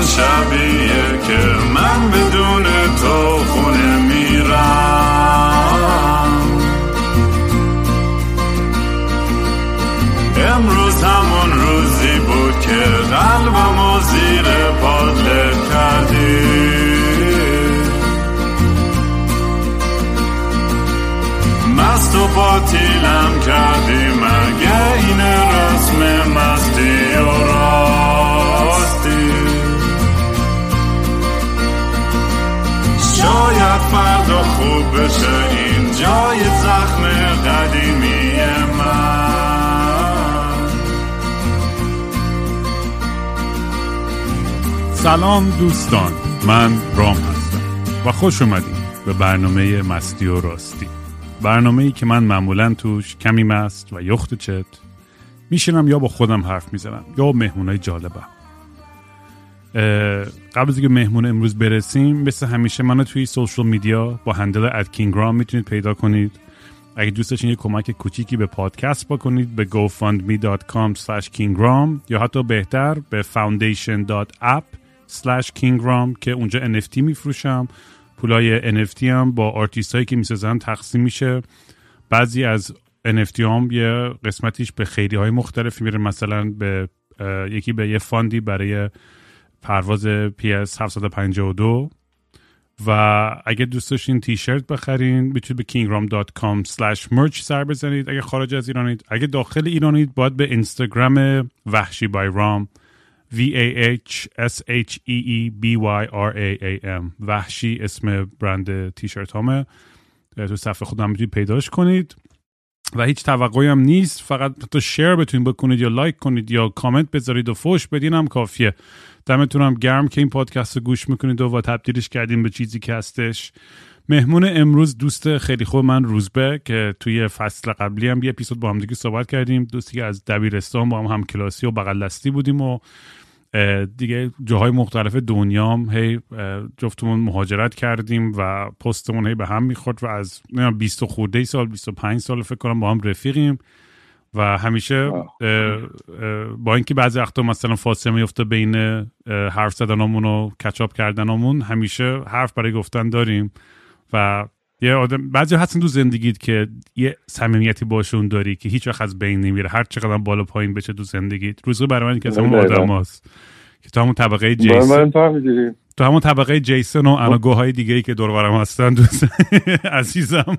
همون شبیه که من بدون سلام دوستان من رام هستم و خوش اومدیم به برنامه مستی و راستی. برنامه ای که من معمولا توش کمی مست و یخت چت میشینم یا با خودم حرف می‌زنم یا با مهمونای جالبم. قبل از اینکه مهمون امروز برسیم مثل همیشه منو توی سوشال میدیا با هندل ات کینگرام می‌تونید پیدا کنید. اگه دوست داشتین یه کمک کوچیکی به پادکست بکنید به gofundme.com kingram یا حتی بهتر به foundation.app kingram که اونجا NFT میفروشم. پولای NFT هم با آرتیست هایی که می‌سازن تقسیم میشه. بعضی از NFT هم یه قسمتیش به خیریه های مختلف میره. مثلا به یکی به یه fund ی برای پرواز PS 752 و اگه دوست داشتین تیشرت بخرین می‌تونید به kingram.com slash merch سر بزنید. اگه خارج از ایرانید اگه داخل ایرانید باید به اینستاگرام وحشی بای رام V A H S H E E B Y R A A M. وحشی اسم برند تیشرت هامه تو صفحه خودم می‌تونید پیداش کنید. و هیچ توقعی هم نیست. فقط تو شیر بتونید بکنید یا لایک کنید یا کامنت بذارید و فوش بدین هم کافیه. دمتون گرم که این پادکست رو گوش می‌کنید و, و تبدیلش کردیم به چیزی که هستش. مهمون امروز دوست خیلی خوب من روزبه که توی فصل قبلی هم یه اپیزود با هم دیگه صحبت کردیم. دوستی که از دبیرستان با هم هم کلاسی و بغل دستی بودیم و دیگه جاهای مختلف دنیا هم هی جفتمون مهاجرت کردیم و پستمون هی به هم می‌خورد و از 20 خورده سال 25 سال فکر کنم با هم رفیقیم و همیشه با اینکه بعضی وقتا مثلا فاصله میفته بین حرف زدنامون و کچاپ کردنامون همیشه حرف برای گفتن داریم و یه آدم بعضی هستن تو زندگیت که یه صمیمیتی باشون داری که هیچ وقت از بین نمیره. هر چقدر بالا پایین بشه تو زندگیت. روزو برای من که از همون آدم هست که تو همون طبقه جیسون. تو همون طبقه جیسون و اناگوهای دیگه ای که دور برم هستن دوست عزیزم.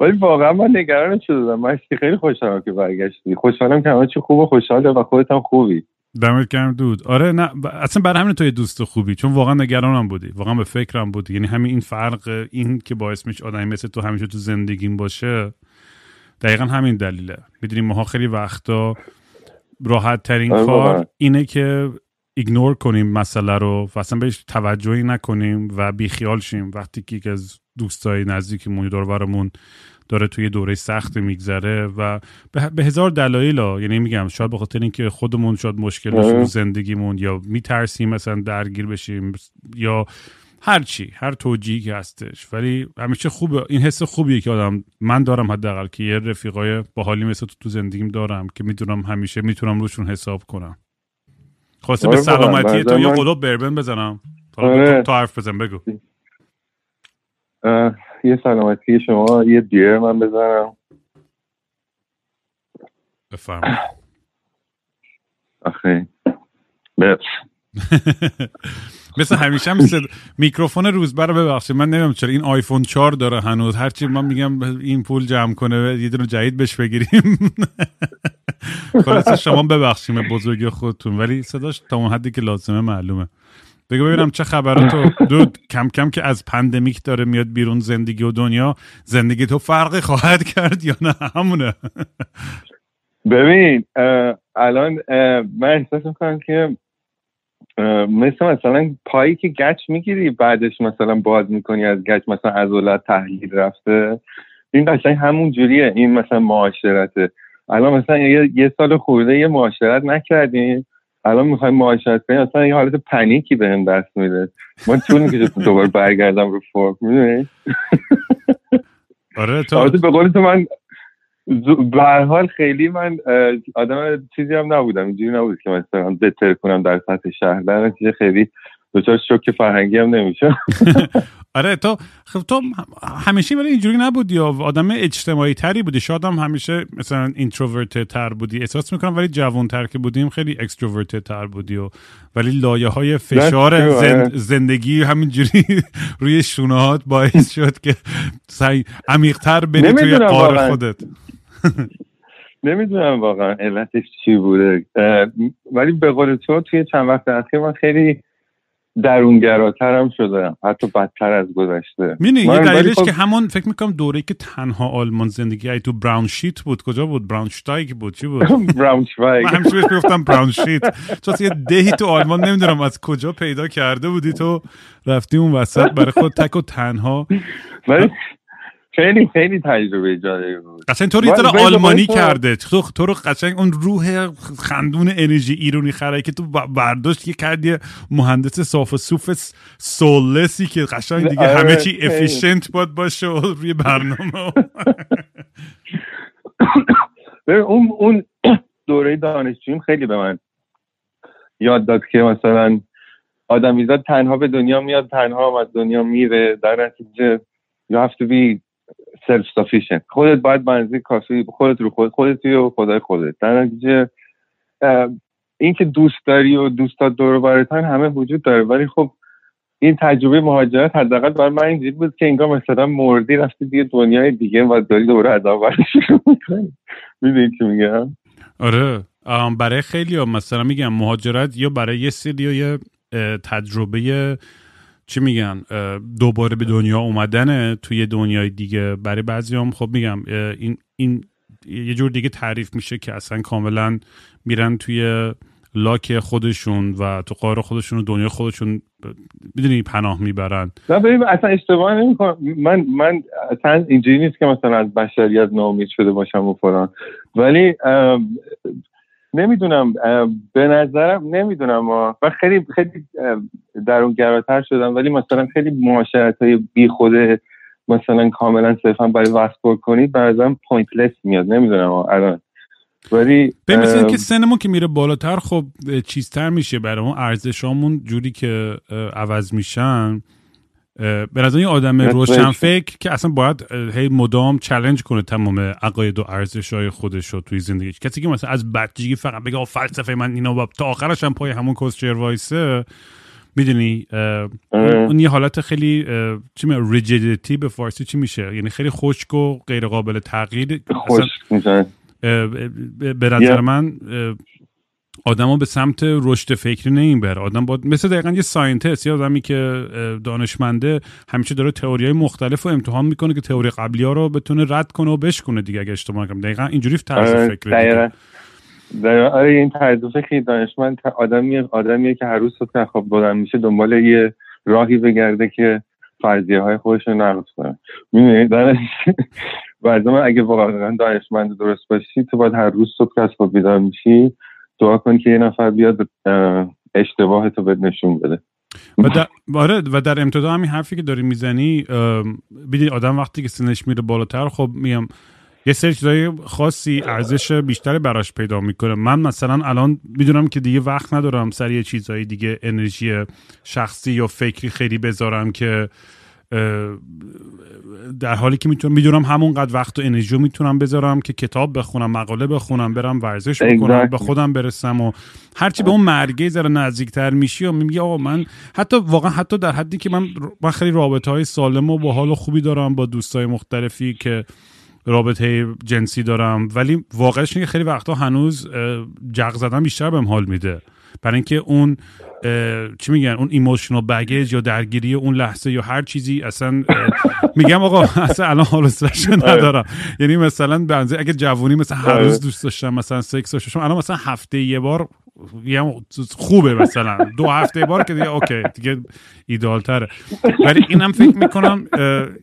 ولی واقعا من نگران شدم. من خیلی خوشحالم که برگشتی. خوشحالم که همه چی خوب و خوشحاله و خودت هم خوبی. دمت گرم دود. آره نه اصلا برای همین تو یه دوست خوبی چون واقعا نگرانم بودی. واقعا به فکرم بودی یعنی همین این فرق این که باعث میشه آدمی مثل تو همیشه تو زندگیم باشه دقیقا همین دلیله. می‌دونیم ماها خیلی وقتا راحت ترین کار اینه که ایگنور کنیم مسئله رو و اصلا بهش توجهی نکنیم و بیخیال شیم. وقتی که یکی از دوستای نزدیکمون دور برمون داره توی دوره سخت میگذره و به هزار دلایل یعنی میگم شاید به خاطر اینکه خودمون شاید مشکل تو زندگیمون یا میترسیم مثلا درگیر بشیم یا هر چی هر توجیهی که هستش. ولی همیشه خوبه این حس خوبیه که آدم من دارم حداقل که یه رفیقای باحالی مثل تو تو زندگیم دارم که می‌دونم همیشه می‌تونم روشون حساب کنم. خواسته به سلامتی تو یا قلوب بربن بزنم. تا حرف بزن بگو. یه سلامتی شما یه بیر من بزنم بفرم آخه مثل همیشه هم میکروفون روزبر رو ببخشید من نمی‌دونم چرا این آیفون 4 داره هنوز. هرچی من میگم این پول جمع کنه یه دونه جدید بهش بگیریم. خلاص شما ببخشیم بزرگی خودتون ولی صداش تا اون حدی که لازمه معلومه. بگو ببینم چه خبره تو. دود کم کم که از پندمیک داره میاد بیرون زندگی و دنیا زندگی تو فرقی خواهد کرد یا نه؟ همونه. ببین الان من احساس می‌کنم که مثل مثلا پایی که گچ می‌گیری بعدش مثلا باز می‌کنی از گچ مثلا عضلات تحلیل رفته. این قشنگ همون جوریه. این مثلا معاشرته. الان مثلا یه, سال خورده یه معاشرت نکردیم الان می‌خوایم معاشرت کنیم اصلا یه حالت پنیکی بهم دست میده. من طول می‌کشه دوباره برگردم رو فرم می‌دونی؟ آره تو به قول تو من به حال خیلی من آدم چیزی هم نبودم اینجوری نبود که مثلا بهتر کنم در سطح شهر. در نتیجه خیلی دچار شوک فرهنگی هم نمیشه. آره تو خب تو همیشه ولی اینجوری نبودی یا آدم اجتماعی تری بودی؟ شاید هم همیشه مثلا introverted تر بودی. احساس می‌کنم ولی جوان تر که بودیم خیلی اکستروورتد تر بودی و ولی لایه های فشار آره. زندگی همینجوری روی شونهات باعث شد که سعی عمیقتر بری توی غار خودت. نمی‌دونم واقعا علتش چی بوده. ولی به قول تو توی چند وقت اخیر من خیلی درونگراتر هم شده حتی بدتر از گذشته. مینی یه دلیلش خب که همون فکر می‌کنم دوره که تنها آلمان زندگی ای تو براون شیت بود کجا بود؟ براون شتایگ بود چی بود؟ براون شتایگ من همیشه بهش گفتم براون شیت چون یه دهی تو آلمان نمی‌دونم از کجا پیدا کرده بودی تو رفتی اون وسط برای خود تک و تنها. خیلی خیلی تجربه جالبی بود. قشنگ تو رو آلمانی کرده. تو تو رو قشنگ اون روح خندون انرژی ایرونی خرایی که تو برداشت که کردی مهندس صاف و صوف سولسی که قشنگ دیگه آره، همه چی افیشنت بود باشه و روی برنامه اون اون دوره دانشجویم خیلی به من یاد داد که مثلا آدمیزاد تنها به دنیا میاد تنها هم از دنیا میره. در نتیجه you have to be سلف سافیشن خودت باید بنزی کافی خودت رو خود خودت و خدای خودت. در نتیجه اینکه دوست داری و دوستات دور برتن همه وجود داره. ولی خب این تجربه مهاجرت حداقل برای من اینجوری بود که انگار مثلا مردی رفتی دیگه دنیای دیگه و داری دوره از اول شروع می‌کنی. میگم؟ آره. برای خیلی ها مثلا میگم مهاجرت یا برای یه سری یه تجربه چی میگن؟ دوباره به دنیا اومدن توی دنیای دیگه. برای بعضی هم خب میگم این, این یه جور دیگه تعریف میشه که اصلا کاملا میرن توی لاک خودشون و تو قار خودشون و دنیا خودشون می‌دونی پناه می‌برن. نه ببین اصلا اشتباه نمی‌کنم. من من اصلا اینجوری نیست که مثلا از بشریت ناامید شده باشم و فلان. ولی نمی‌دونم به نظرم نمی‌دونم و خیلی خیلی درونگراتر شدم ولی مثلا خیلی معاشرت های بی خوده مثلا کاملا صرفا برای وقت پر کنید به pointless میاد. نمی‌دونم الان. ولی به مثل که سنمون که میره بالاتر خب چیزتر میشه برای اون ارزشامون جوری که عوض میشن. به نظر این آدم روشن فکر که اصلا باید هی مدام challenge کنه تمام عقاید و ارزش های خودش رو توی زندگی. کسی که مثلا از بچگی فقط بگه فلسفه من اینا تا آخرش هم پای همون کسشر وایسه می‌دونی اون یه حالت خیلی چی میگه rigidity به فارسی چی میشه؟ یعنی خیلی خشک و غیر قابل تغییر. خشک به نظر من آدما به سمت رشد فکری نمی‌بره. آدم با مثل دقیقا یه scientist یا آدمی که دانشمنده همیشه داره تئوری های مختلف رو امتحان می‌کنه که تئوری قبلی ها رو بتونه رد کنه و بشکنه دیگه اگه اشتباه کنم دقیقا اینجوری طرز آره، فکر دقیقا. آره این طرز فکری دانشمند آدمیه آدمیه که هر روز صبح خواب بلند میشه دنبال یه راهی بگرده که فرضیه های خودش رو نقض کنه. می‌دونی؟ من اگه واقعا دانشمند درست باشی تو باید هر روز صبح از خواب بیدار میشی دعا کن که یه نفر بیاد اشتباه تو بد نشون بده. و در, آره و در امتدا همین حرفی که داری می‌زنی بیدی آدم وقتی که سنش میره بالاتر خب میگم یه سری چیزای خاصی ارزش بیشتری براش پیدا می‌کنه. من مثلا الان می‌دونم که دیگه وقت ندارم سر یه چیزهای دیگه انرژی شخصی یا فکری خیلی بذارم که در حالی که می‌تونم می‌دونم همونقدر وقت و انرژی می‌تونم بذارم که کتاب بخونم مقاله بخونم برم ورزش بکنم به خودم برسم و هرچی به اون مرگه ذره نزدیکتر میشی و میگه آقا من حتی واقعا حتی در حدی که من من خیلی رابطه های سالم و با حال خوبی دارم با دوستای مختلفی که رابطه جنسی دارم ولی واقعش اینه خیلی وقتا هنوز جق زدن بیشتر بهم حال میده. برای اینکه اون چی میگن؟ اون emotional baggage یا درگیری اون لحظه یا هر چیزی اصلا میگم آقا اصلا الان حال آره. ندارم. یعنی مثلا بنزه اگه جوونی مثلا هر روز آره. دوست داشتم مثلا سکس داشتم الان مثلا هفته یه بار خوبه مثلا. دو هفته بار که دیگه okay دیگه ایده‌آل تره ولی اینم فکر می‌کنم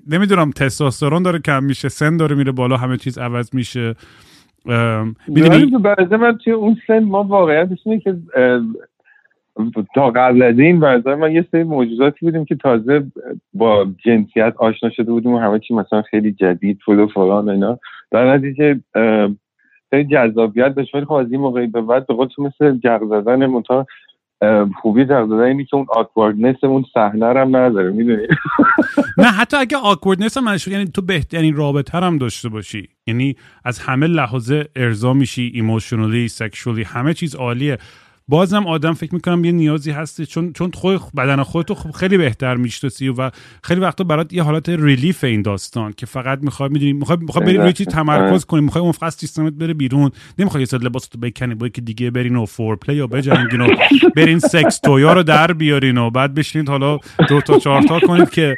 نمی‌دونم تستوسترون داره کم میشه سن داره میره بالا همه چیز عوض میشه. می‌دونی؟ من توی اون سن ما واقعیت اینه که تا قبل از این برزر ما یه سری موجوداتی بودیم که تازه با جنسیت آشنا شده بودیم و همه چی مثلا خیلی جدید بود و فلان اینا. در نتیجه خیلی جذابیت داشت. ولی خب از این موقعی به بعد به قول مثل جغ زدن منتها خوبی جق زدن که اون awkwardness اون صحنه هم نداره می‌دونی؟ نه حتی اگه awkwardness هم نداشته یعنی تو بهترین رابطه هم داشته باشی. یعنی از همه لحاظه ارضا میشی emotionally sexually همه چیز عالیه. بازم آدم فکر می‌کنم یه نیازی هستی چون چون خود بدن خودتو خب خیلی بهتر می‌شناسی و خیلی وقتا برات یه حالت relief این داستان که فقط می‌خوای می‌دونی می‌خوای می‌خوای بری روی چیز تمرکز کنی. می‌خوای اون فقط سیستمت بره بیرون. نمی‌خوای یه سر لباستو بکنی با که دیگه برین و foreplay یا بجنگین و برین sex toy ا رو در بیارین و بعد بشینید حالا دو تا چهار تا کنید که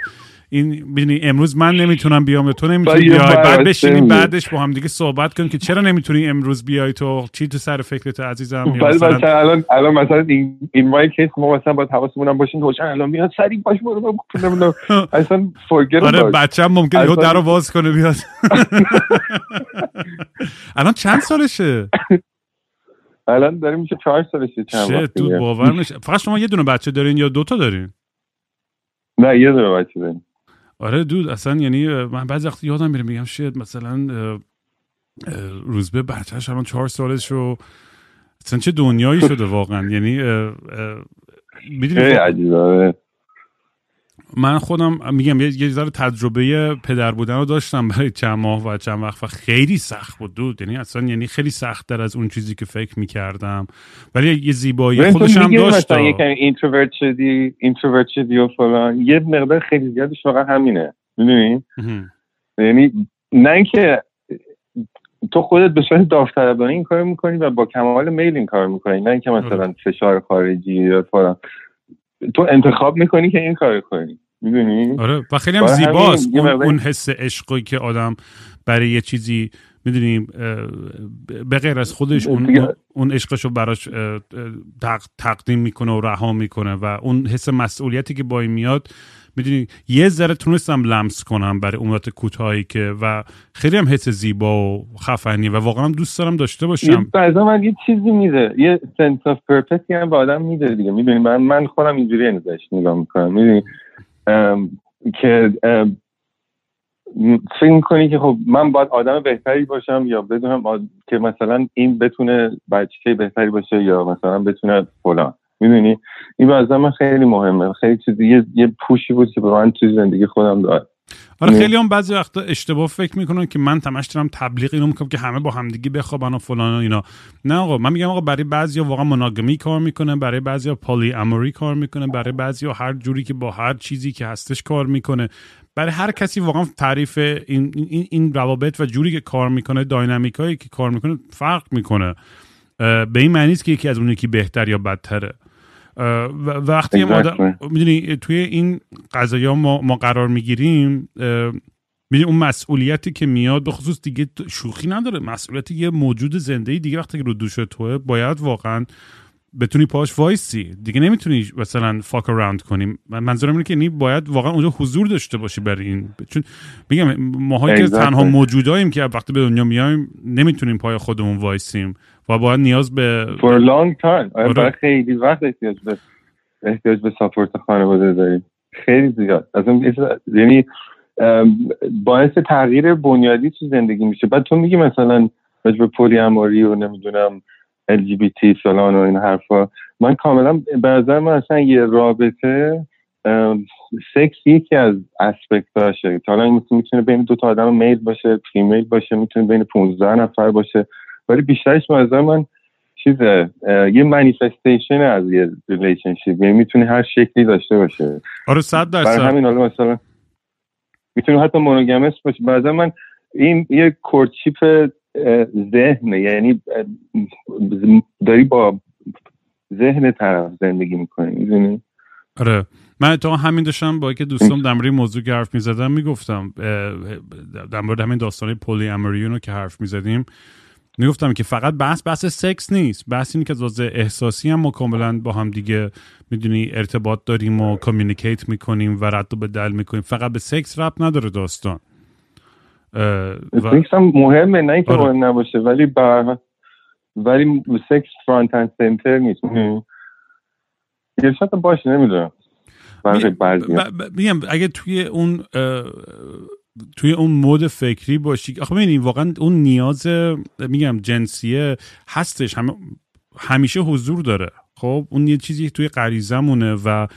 این ببینی امروز من نمی‌تونم بیام تو نمی‌تونی بیای. بعد بشینی بعدش با هم دیگه صحبت کنیم که چرا نمی‌تونی امروز بیای تو؟ چی تو سر فکرت عزیزم؟ ولی مثلا الان الان مثلا in in my case ما مثلا با حواسمون هم باشیم روشن الان میاد سری باش برو نمی‌دونم. اصلا forget آره بچه‌م ممکنه یهو درو باز کنه بیاد. الان چند سالشه؟ الان داره میشه چهار سالشه چند باور میشه فقط شما یه دونه بچه دارین یا دوتا دارین؟ نه یه دونه بچه دارین آره دود اصلا یعنی من بعضی وقت یادم میره میگم شاید مثلا روزبه بچهش الان چهار سالش رو اصلا چه دنیایی شده واقعا؟ یعنی می‌دونی من خودم میگم یه یه ذره تجربه پدر بودن رو داشتم برای چند ماه و چند وقت و خیلی سخت بود dude. یعنی اصلا یعنی خیلی سخت‌تر از اون چیزی که فکر می‌کردم. ولی یه زیبایی خودش هم داشت مثلا یکم introvert شدی introvert شدی و فلان. یه مقدار خیلی زیادش واقعا همینه. می‌دونی؟ یعنی نه اینکه تو خودت به صورت داوطلبانه این کار می‌کنی و با کمال میل این کار می‌کنی. نه اینکه مثلا فشار خارجی یا فلان. تو انتخاب می‌کنی که این کار کنی. می‌دونی آره و خیلی هم زیباست. اون, اون حس عشقی که آدم برای یه چیزی می‌دونیم به غیر از خودش اون اون عشقش رو براش تقدیم می‌کنه و رها می‌کنه و اون حس مسئولیتی که با این میاد می‌دونی یه ذره تونستم لمس کنم برای امورات کوتاهی که و خیلی هم حس زیبا و خفنی و واقعا دوست دارم داشته باشم. بعضا من یه چیزی میده یه سنس اف پرپسی هم به آدم میده دیگه. می‌دونی من من خودم اینجوری ازش نگاه می‌کنم. می‌دونی که فکر کنی که خب من باید آدم بهتری باشم یا بدونم که مثلا این بتونه بچه بهتری باشه یا مثلا بتونه فلان. می‌دونی؟ این به من خیلی مهمه. خیلی چیزی یه, یه پوشی بود که به من توی زندگی خودم داد. آره خیلی هم بعضی وقتا اشتباه فکر می‌کنن که من تمش دارم تبلیغ اینو می‌کنم که همه با همدیگه بخوابن و فلان و اینا. نه آقا من میگم آقا برای بعضیا واقعا مناگمی کار می‌کنه برای بعضیا پالی اموری کار می‌کنه برای بعضیا هر جوری که با هر چیزی که هستش کار می‌کنه. برای هر کسی واقعا تعریف این, این, این روابط و جوری که کار می‌کنه داینامیکایی که کار می‌کنه فرق می‌کنه. به این معنی که یکی از اون یکی بهتر یا بدتره. وقتی ما می‌دونی توی این قضایی ما, ما قرار می‌گیریم می‌دونی اون مسئولیتی که میاد به خصوص دیگه شوخی نداره. مسئولیتی یه موجود زنده دیگه وقتی که رو دوش توه باید واقعا بتونی پاش وایسی. دیگه نمی‌تونی مثلا فاک اراوند کنیم منظورم اینه که نی باید واقعا اونجا حضور داشته باشی برای این. چون میگم ماهایی که تنها موجوداییم که وقتی به دنیا میایم نمی‌تونیم پای خودمون وایسیم. و باید نیاز به for a long time. آره. آره. خیلی وقت احتیاج به احتیاج به ساپورت خانواده داریم. خیلی زیاد. از یعنی باعث تغییر بنیادی تو زندگی میشه. بعد تو میگی مثلا راجب پولی اماری و نمی‌دونم LGBT فلان و این حرفا. من کاملا به من اصلا یه رابطه سکس یکی از aspect باشه حالا می‌تونه بین دو تا آدم male باشه female باشه می‌تونه بین 15 نفر باشه. ولی بیشترش به من چیز یه manifestation از یه relationship یعنی می‌تونه هر شکلی داشته باشه. آره صد درصد. همین حالا مثلا می‌تونه حتی monogamous باشه بعضا من این یه courtship ذهنه. یعنی داری با ذهن طرف زندگی می‌کنی می‌دونی؟ آره. من تا همین داشتم با که دوستم در مورد موضوع که حرف می‌زدم می‌گفتم در مورد همین داستان polyamory اینو که حرف می‌زدیم. می‌گفتم که فقط بحث بحث سکس نیست. بحث اینه که از احساسی هم ما کاملا با هم دیگه می‌دونی ارتباط داریم و communicate می‌کنیم و رد و بدل می‌کنیم. فقط به سکس ربط نداره داستان. سکس هم مهمه نه اینکه آره. مهم نباشه ولی بر ولی سکس فرانت اند سنتر نیست. یه باشه نمی‌دونم. میگم اگه توی اون توی اون مود فکری باشی. آخه ببینید واقعا اون نیاز میگم جنسیه هستش. هم همیشه حضور داره. خب اون یه چیزی توی غریزمونه و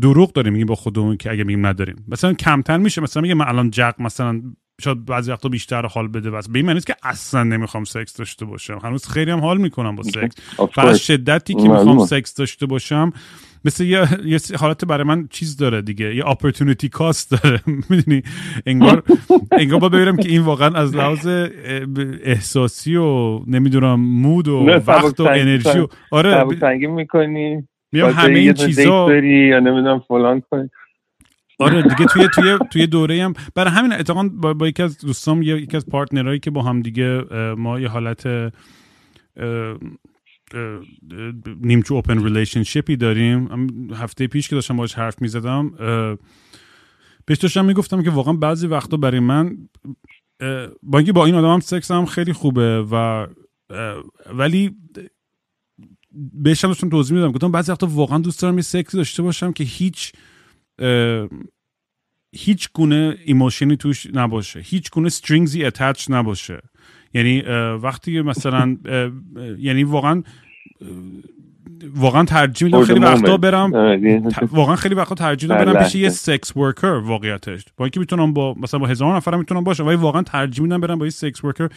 دروغ داریم میگیم با خودمون که اگه میگیم نداریم. مثلا کمتر میشه. مثلا میگه من الان جق مثلا شاید بعضی وقتا بیشتر حال بده بس به این معنی که اصلا نمی‌خوام سکس داشته باشم. هنوز خیلی هم حال می‌کنم با سکس. فقط شدتی که می‌خوام سکس داشته باشم مثل یه, یه حالت برای من چیز داره دیگه. یه اپورتونیتی کاست داره. می‌دونی؟ انگار انگار با ببینم که این واقعا از لحاظ احساسی و نمی‌دونم مود و وقت و انرژی و آره می‌کنی. میام همه این چیزا یا نمی‌دونم فلان کنی. آره دیگه توی توی توی دوره هم برای همین اتفاقا با, با یکی از دوستام یکی از partner ایی که با هم دیگه ما یه حالت نیمچه open relationship ی داریم. هفته پیش که داشتم باش حرف می‌زدم پیش داشتم می‌گفتم که واقعا بعضی وقتا برای من با اینکه با این آدم هم سکس هم خیلی خوبه و ولی بهش داشتم توضیح میدم گفتم بعضی وقتا واقعا دوست دارم یه سکس داشته باشم که هیچ هیچ گونه emotionی توش نباشه. هیچ گونه stringsی attach نباشه. یعنی وقتی مثلا یعنی واقعا واقعا ترجیح میدم خیلی وقتا برم واقعا خیلی وقتا ترجیح میدم برم پیش یه sex worker واقعیتش. با اینکه می‌تونم با مثلا با هزار نفرم می‌تونم باشم ولی واقعا ترجیح میدم برم با یه sex worker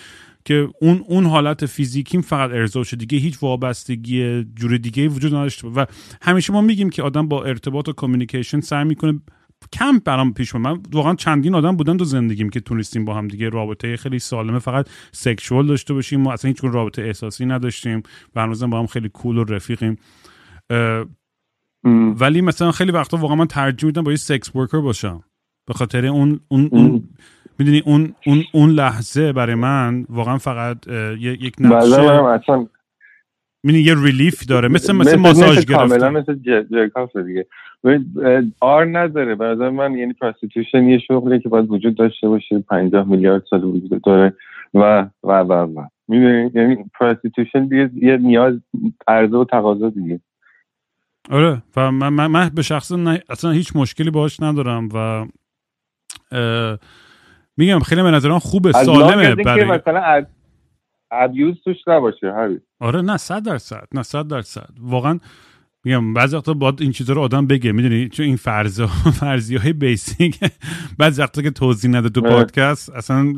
که اون اون حالت فیزیکیم فقط ارضا شه دیگه هیچ وابستگی جور دیگه وجود نداشته. و همیشه ما میگیم که آدم با ارتباط و کامیکیشن سعی می‌کنه کم برام پیش من واقعا چندین آدم بودن تو زندگیم که تونستیم با هم دیگه رابطه خیلی سالمه. فقط سکشوال داشته باشیم ما اصلا هیچ رابطه احساسی نداشتیم و هنوزم با هم خیلی کول و رفیقیم. ولی مثلا خیلی وقتا واقعا من ترجیح میدم با یه سکس ورکر باشم. به خاطر اون اون, اون می‌دونی اون اون اون لحظه برای من واقعا فقط یک نقشه اصلا یه relief داره. مثل مثل, ماساژ گرفتن. مثل jerk off دیگه. آر نداره. به من یعنی prostitution یه شغلی که باید وجود داشته باشه. 50 میلیارد سال وجود داره و و و و. می‌دونی؟ یعنی prostitution دیگه یه نیاز عرضه و تقاضا دیگه. آره. و من, من, من به شخص اصلا هیچ مشکلی باهاش ندارم و میگم خیلی به نظرم خوبه سالمه برای مثلا abuse توش نباشه آره نه صد درصد نه صد درصد. واقعا میگم بعضی وقتا باید این چیزا رو آدم بگه می‌دونی؟ چون این فرض فرضی های basic بعضی وقتا که توضیح نده تو آره. پادکست اصلا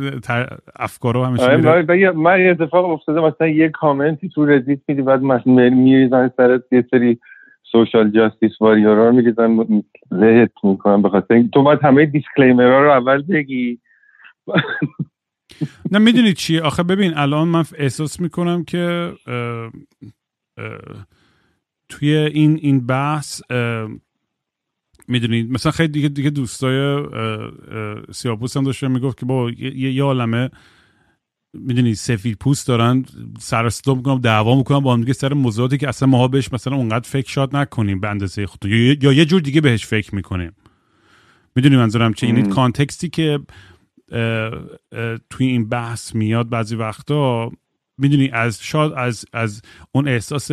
افکارو همیشه آره من یه اتفاق افتاده مثلا یه commentی تو ردیت میدی بعد میریزن سر یه سری social justice warriorا رو میریزن لهت می‌کنن بخاطر تو باید همه disclaimerها رو اول بگی. نه می‌دونی چیه؟ آخه ببین الان من احساس می‌کنم که اه اه توی این این بحث می‌دونید مثلا خیلی دیگه دیگه دوستای سیاپوس هم داشته می‌گفت که با یه, یه عالمه می‌دونی سفید پوست دارن سر صدا می‌کنم دعوا می‌کنم با هم دیگه سر موضوعاتی که اصلا ماها بهش مثلا اونقدر فکر شاد نکنیم به اندازه خودتون یا, یا یه جور دیگه بهش فکر می‌کنیم. می‌دونی منظورم چه این contextی که توی این بحث میاد بعضی وقتا می‌دونی از شاد از از اون احساس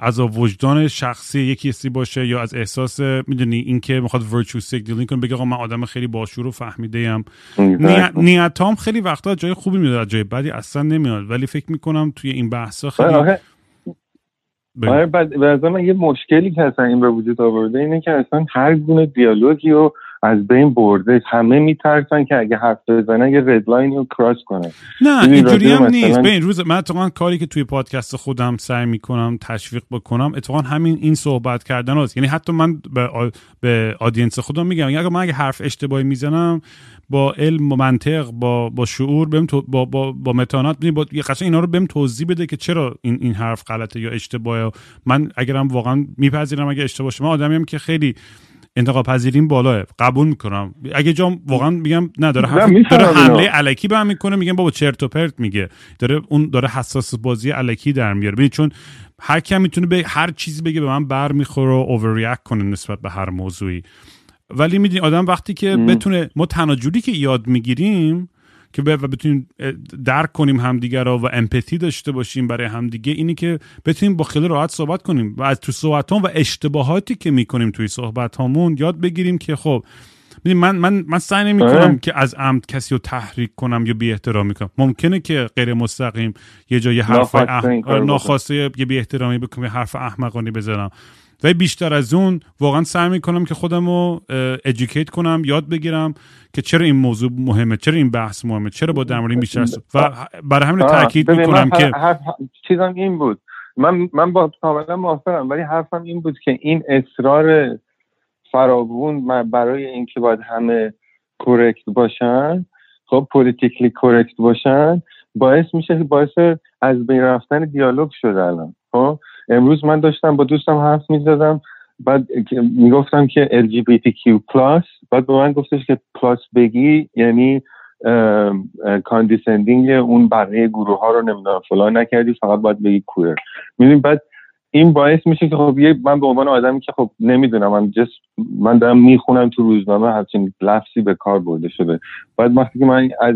از وجدان شخصی یکی سی باشه یا از احساس می‌دونی اینکه می‌خواد virtue signaling کنه بگه آقا من آدم خیلی باشور و فهمیده ام نیتام خیلی وقتا جای خوبی میاد جای بدی اصلا نمیاد. ولی فکر می‌کنم توی این بحثا خیلی آره بعد من یه مشکلی که اصلا این به وجود آورده اینه که اصلا هر گونه دیالوگی و از بین برده. همه میترسن که اگه حرف بزنن یه ردلاین رو کراس کنن نه اینجوری هم نیست. به این روز من اتفاقا کاری که توی پادکست خودم سعی می‌کنم تشویق بکنم اتفاقا همین این صحبت کردن هست. یعنی حتی من به, به آدینس خودم میگم اگه من اگه حرف اشتباهی می‌زنم با علم و منطق با با شعور بهم با با با متانت با اینا رو بهم توضیح بده که چرا این این حرف غلطه یا اشتباهه. من اگرم واقعا میپذیرم اگه اشتباه من آدمیم که خیلی انتقاد پذیریم بالاه قبول می‌کنم. اگه جام واقعا میگم نه داره, داره حمله علکی به می‌کنه میگم بابا چرت و پرت میگه. داره اون داره حساس بازی علکی در میاره. ببین چون هر کی می‌تونه به هر چیزی بگه به من بر می‌خوره و اوورریاکت کنه نسبت به هر موضوعی. ولی می‌دونی آدم وقتی که بتونه ما تناجوری که یاد می‌گیریم که و بتونیم درک کنیم همدیگه را و امپاتی داشته باشیم برای همدیگه اینی که بتونیم با خیلی راحت صحبت کنیم و از تو صحبت و اشتباهاتی که می‌کنیم توی صحبت هامون یاد بگیریم که خب من من من سعی نمی کنم آره. که از عمد کسی رو تحریک کنم یا بی احترامی کنم. ممکنه که غیر مستقیم یه جای حرف ناخواسته یه بی احترامی بکنم یه حرف احمقانی بزنم. و بیشتر از اون واقعا سعی می‌کنم که خودم رو ادوکیت کنم یاد بگیرم که چرا این موضوع مهمه چرا این بحث مهمه چرا با در این بیشتر و برای همین تاکید می‌کنم که چیزم این بود. من من با کاملا موافقم ولی حرفم این بود که این اصرار فراوون برای اینکه باید همه کرکت باشن خب پولیتیکلی کرکت باشن باعث میشه باعث از بین رفتن دیالوگ شده الان خب؟ امروز من داشتم با دوستم حرف می‌زدم بعد می‌گفتم که LGBTQ بعد به من گفتش که plus بگی یعنی condescending اون بقیه گروه ها رو نمی‌دونم فلان نکردی فقط باید بگی queer می‌دونی بعد این باعث میشه که خب من به عنوان آدمی که خب نمی‌دونم من جس من دارم می‌خونم تو روزنامه همچین لفظی به کار برده شده. بعد وقتی که من از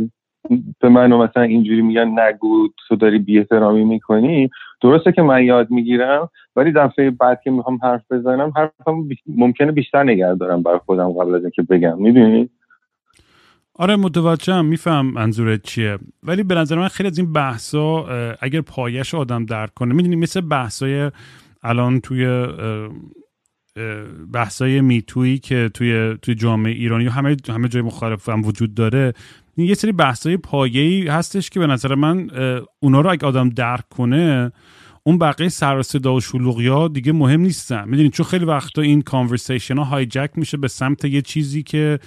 به منو مثلا اینجوری میگن نگو تو داری بی احترامی می‌کنی. درسته که من یاد می‌گیرم ولی دفعه بعد که می‌خوام حرف بزنم حرفم ممکنه بیشتر نگه دارم برای خودم قبل از اینکه بگم. می‌دونی؟ آره متوجهم. میفهم منظورت چیه. ولی به نظر من خیلی از این بحثا اگر پایش آدم درک کنه می‌دونی مثل بحثای الان توی بحثای میتویی که توی توی جامعه ایرانی و همه همه جای مختلف هم وجود داره یه سری بحثای پایه‌ای هستش که به نظر من اونا رو اگه آدم درک کنه اون بقیه سر صدا و شلوغی ها دیگه مهم نیستن. می‌دونید چون خیلی وقتا این کانورسیشن ها هایجک میشه به سمت یه چیزی که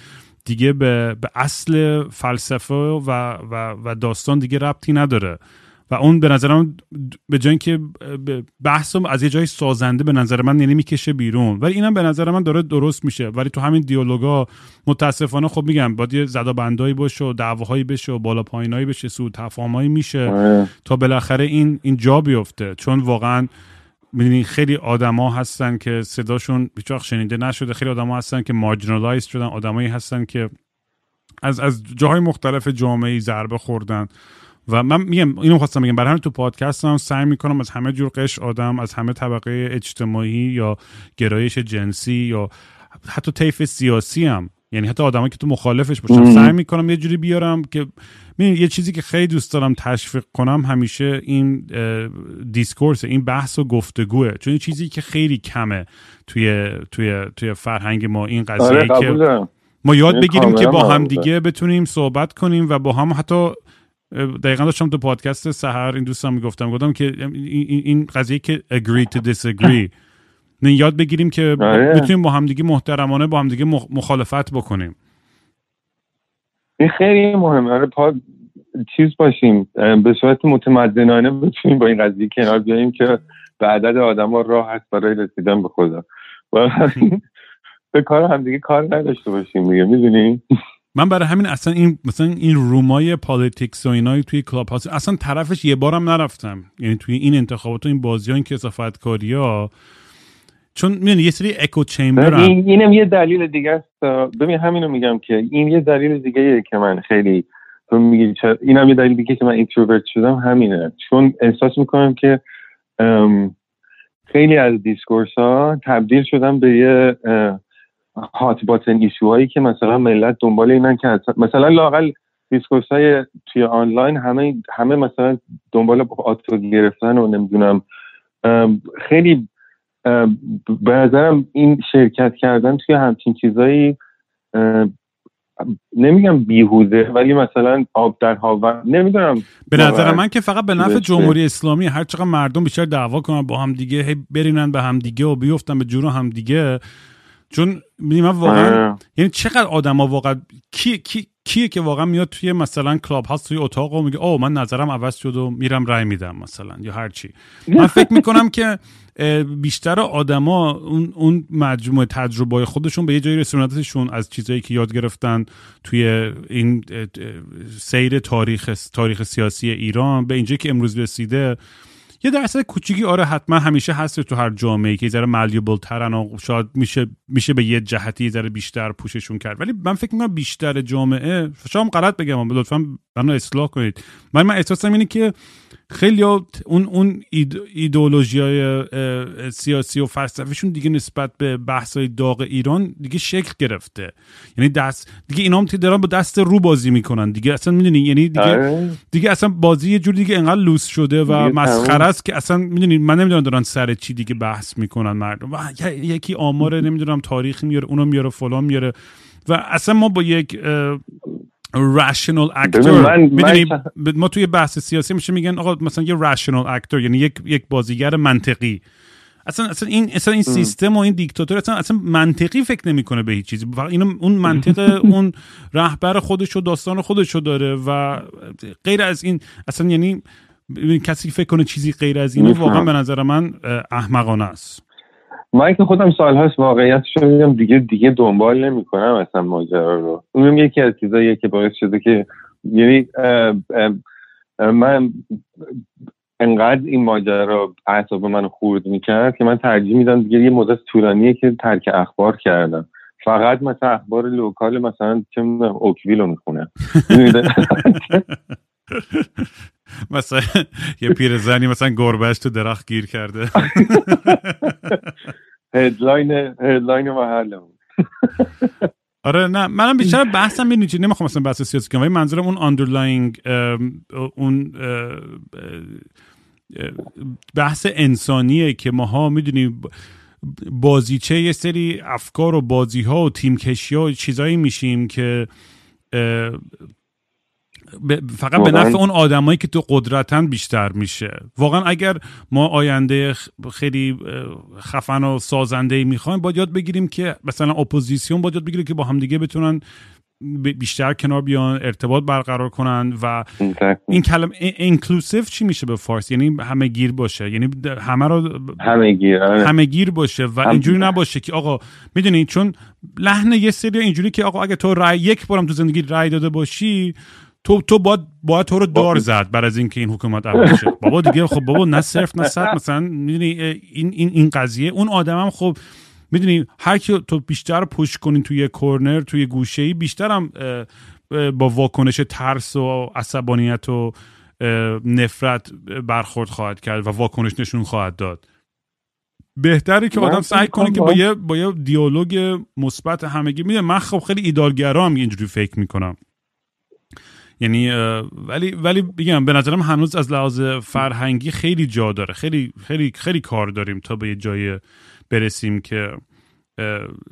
دیگه به, به اصل فلسفه و, و, و داستان دیگه ربطی نداره. و اون به نظرم به جای اینکه بحث از یه جای سازنده به نظر من یعنی می‌کشه بیرون. ولی اینم به نظر من داره درست میشه. ولی تو همین دیالوگا متاسفانه خب میگم باید یه زدا بندایی باشه و دعواهایی بشه و بالا پایینایی بشه سو تفاهمایی میشه آره. تا بالاخره این این جا بیفته. چون واقعا می‌دونی خیلی آدما هستن که صداشون هیچ شنیده نشده. خیلی آدما هستن که مارجینالایز شدن. آدمایی هستن که از از جاهای مختلف جامعه ضربه خوردن. و من میگم اینو خواستم بگم برای همین تو پادکست هم سعی می‌کنم از همه جور قشر آدم از همه طبقه اجتماعی یا گرایش جنسی یا حتی طیف سیاسی هم یعنی حتی آدمایی که تو مخالفش باشم سعی می‌کنم یه جوری بیارم که یه چیزی که خیلی دوست دارم تشویق کنم همیشه این discourse این بحث و گفتگوه. چون این چیزی که خیلی کمه توی توی توی فرهنگ ما این قضیه آره که ما یاد بگیریم که با هم دیگه بتونیم صحبت کنیم و با هم حتی دقیقا داشتم تو پادکست سهر این دوستم می‌گفتم گفتم که این قضیه که agree to disagree. یاد بگیریم که آره. بتونیم با همدیگه محترمانه با همدیگه مخالفت بکنیم. این خیلی مهمه. آره پا چیز باشیم. به صورت متمدنانه بتونیم با این قضیه کنار بیاییم که به عدد آدم ها راه هست برای رسیدن به خدا. و به کار همدیگه کار نداشته باشیم دیگه می‌دونی؟ من برای همین اصلا این مثلا این roomای politics و اینایی توی کلاب هاوس اصلا طرفش یه بارم نرفتم. یعنی توی این انتخابات و این بازی ها این کثافت کاری ها. چون می‌دونی یه سری echo chamber این اینم یه دلیل دیگه است. ببین همینو میگم که این یه دلیل دیگه که من خیلی تو میگی اینم یه دلیل دیگه که من introvert شدم همینه. چون احساس می‌کنم که خیلی از discourse ها تبدیل شدن به یه hot button issue هایی که مثلا ملت دنبال اینن که مثلا لاقل discourse های توی آنلاین همه همه مثلا دنبال آتو گرفتن و نمی‌دونم. خیلی به نظرم این شرکت کردن توی همچین چیزایی نمیگم بیهوده ولی مثلا آب در هاون نمی‌دونم. به نظر من که فقط به نفع جمهوری اسلامی هر چقدر مردم بیشتر دعوا کنن با هم دیگه برینن به هم دیگه و بیفتن به جور هم دیگه چون من واقعا آره. یعنی چقدر آدم ها واقعا کی, کی کیه که واقعا میاد توی مثلا کلاب هاست توی اتاق و میگه او من نظرم عوض شد و میرم رای میدم مثلا یا هر چی من فکر می‌کنم که بیشتر آدما اون اون مجموعه تجربه خودشون به یه جایی رسوندتشون از چیزایی که یاد گرفتن توی این سیر تاریخ تاریخ سیاسی ایران به اینجایی که امروز رسیده یه درصد کوچیکی آره حتما همیشه هست تو هر جامعه که ذره مالیبل ترن و شاید میشه میشه به یه جهتی ذره بیشتر پوششون کرد. ولی من فکر می‌کنم بیشتر جامعه شاید غلط بگم لطفا منو اصلاح کنید. من من احساسم اینه که خیلی اون اون ایدئولوژی های سیاسی و فلسفیشون دیگه نسبت به بحث های داغ ایران دیگه شکل گرفته. یعنی دست دیگه اینا هم دارن با دست رو بازی می‌کنن دیگه. اصلا می‌دونی یعنی دیگه آره. دیگه اصلا بازی یه جور دیگه انقدر لوس شده و مسخره است که اصلا می‌دونی من نمی‌دونم دارن سر چی دیگه بحث می‌کنن مردم. و یکی آمار نمی‌دونم تاریخ میاره اونو میاره فلان میاره و اصلا ما با یک رشنال اکتور می‌دونی ما توی بحث سیاسی میشه میگن آقا مثلا یه رشنال اکتور یعنی یک یک بازیگر منطقی. اصلا اصلا این اصلا این سیستم و این دیکتاتور اصلا اصلا منطقی فکر نمی‌کنه به هیچ چیزی. اینو اون منطق اون رهبر خودشو داستان خودشو داره و غیر از این اصلا یعنی کسی فکر کنه چیزی غیر از اینه واقعا به نظر من احمقانه است. من که خودم سال هست واقعیتش میگم دیگه دیگه دنبال نمی‌کنم اصلا ماجرا رو. اونم یکی از چیزاییه که باعث شده که یعنی من انقدر این ماجرا اعصاب من خورد می‌کرد که من ترجیح میدم دیگه یه مدت طولانیه که ترک اخبار کردم. فقط مثلا اخبار local مثلا چه Oakville رو می‌خونم. مثلا یه پیرزنی مثلا گربهش تو درخت گیر کرده. headline headline محلمون آره نه منم بیشتر بحثم اینه چی؟ نمی‌خوام مثلا بحث سیاسی کنم ولی منظورم اون underlying اون بحث انسانیه که ماها می‌دونیم بازیچه یه سری افکار و بازی ها و تیم کشی ها و چیزایی میشیم که فقط به نفع اون آدمایی که تو قدرتن بیشتر میشه. واقعا اگر ما آینده خیلی خفن و سازنده ای می‌خوایم باید یاد بگیریم که مثلا اپوزیسیون باید یاد بگیریم که با همدیگه بتونن بیشتر کنار بیان ارتباط برقرار کنن و این کلم inclusive چی میشه به فارسی؟ یعنی همه گیر باشه. یعنی همه رو همه گیر آره. همه گیر باشه و اینجوری نباشه که آقا می‌دونی چون لحن یه سری اینجوری که آقا اگه تو رای یک بارم تو زندگی رای داده باشی تو تو باید باید تو رو دار زد بر از اینکه این حکومت عوض شه بابا دیگه خب بابا نه صرف نه صد. مثلا می‌دونی این این این قضیه. اون آدمم خب می‌دونی هر کی تو بیشتر پوش کنین توی کورنر توی گوشه ای بیشترم با واکنش ترس و عصبانیت و نفرت برخورد خواهد کرد و واکنش نشون خواهد داد. بهتره که آدم سعی کنه که با یه با یه دیالوگ مثبت همگی. میده من خب خیلی ایدالگرام اینجوری فکر می‌کنم. یعنی ولی ولی بگم به نظرم هنوز از لحاظ فرهنگی خیلی جا داره. خیلی خیلی خیلی کار داریم تا به یه جای برسیم که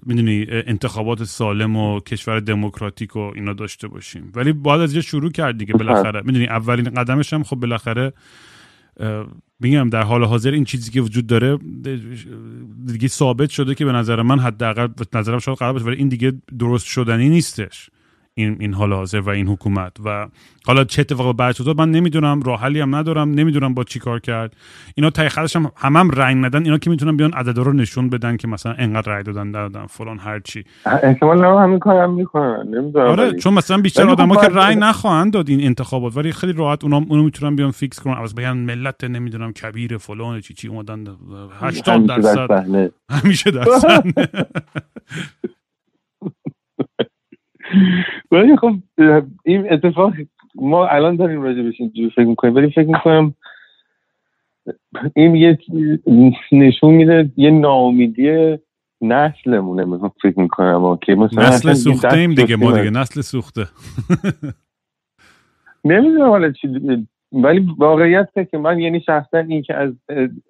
می‌دونی انتخابات سالم و کشور دموکراتیک و اینا داشته باشیم. ولی باید از یه شروع کرد دیگه بالاخره. می‌دونی اولین قدمش هم خب بالاخره میگم در حال حاضر این چیزی که وجود داره دیگه ثابت شده که به نظر من حداقل نظرم شاید قرار باشه ولی این دیگه درست شدنی نیستش. این این حال حاضر و این حکومت. و حالا چه اتفاق بعد شد من نمی‌دونم راه حلی هم ندارم نمی‌دونم با چی کار کرد. اینا تای خودش هم همم هم رنگ ندن اینا که می‌تونن بیان عددا رو نشون بدن که مثلا انقدر رای دادن دادن فلان هر چی. احتمال نه همین کارم می‌کنن نمی‌دونم. آره چون مثلا بیشتر آدما که رای نخواهند داد این انتخابات ولی خیلی راحت اونا اونو می‌تونن بیان فیکس کنن. از بگن ملت نمی‌دونم کبیر فلان چی چی اومدن 80 درصد. همیشه درصد ولی خب این اتفاق ما الان داریم راجع بهش اینجوری فکر می‌کنیم ولی فکر می‌کنم این یه نشون میده یه ناامیدی نسلمونه من فکر می‌کنم که مثلا نسل سوخته ایم دیگه ما دیگه نسل سوخته. نمی‌دونم حالا چی ولی واقعیت که من یعنی شخصا این که از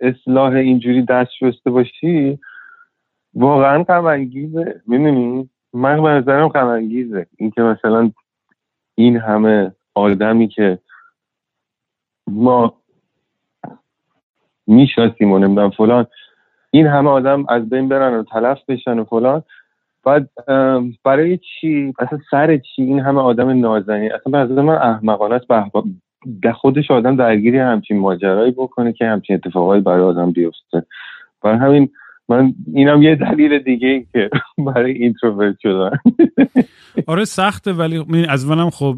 اصلاح اینجوری دست شسته باشی واقعا غم انگیزه می‌دونی؟ من به نظرم انگیزه اینکه مثلا این همه آدمی که ما می‌شناسیم و نمی‌دونم فلان این همه آدم از بین برن و تلف بشن و فلان. بعد برای چی؟ اصلا سر چی این همه آدم نازنی اصلا به من احمقانه است به خودش آدم درگیری همچین ماجرایی بکنه که همچین اتفاقایی برای آدم بیفته. برای همین من اینم یه دلیل دیگه که برای اینتروورت شدن. آره سخته ولی از منم خب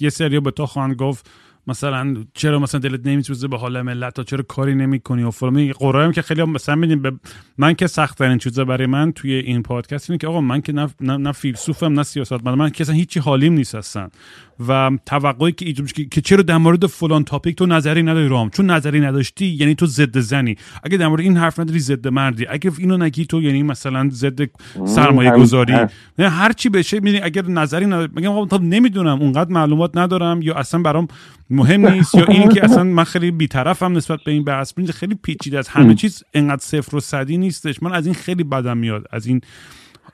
یه سری به تو خواهند گفت. مثلا چرا مثلا دلت نمیسوزه به حال ملت؟ تا چرا کاری نمی‌کنی؟ و فلان. قرایم که خیلی مثلا میدیم به من که سخت ترین چیزا برای من توی این پادکست اینه که آقا من که نه, نه, نه فیلسوفم نه سیاست من, من که اصلا هیچی حالیم نیست هستن و توقعی که ایجاد که, که چرا در مورد فلان تاپیک تو نظری نداری رام؟ چون نظری نداشتی یعنی تو ضد زنی. اگه در مورد این حرف نداری ضد مردی. اگه اینو نگی تو یعنی مثلا ضد سرمایه گذاری هر چی بشه می‌دونی اگر نظری نداری میگم آقا نمی‌دونم اونقدر معلومات ندارم یا اصلا برام مهم نیست یا این که اصلا من خیلی بیطرفم نسبت به این بحث. خیلی پیچیده از همه چیز انقدر صفر و صدی نیستش. من از این خیلی بدم میاد از این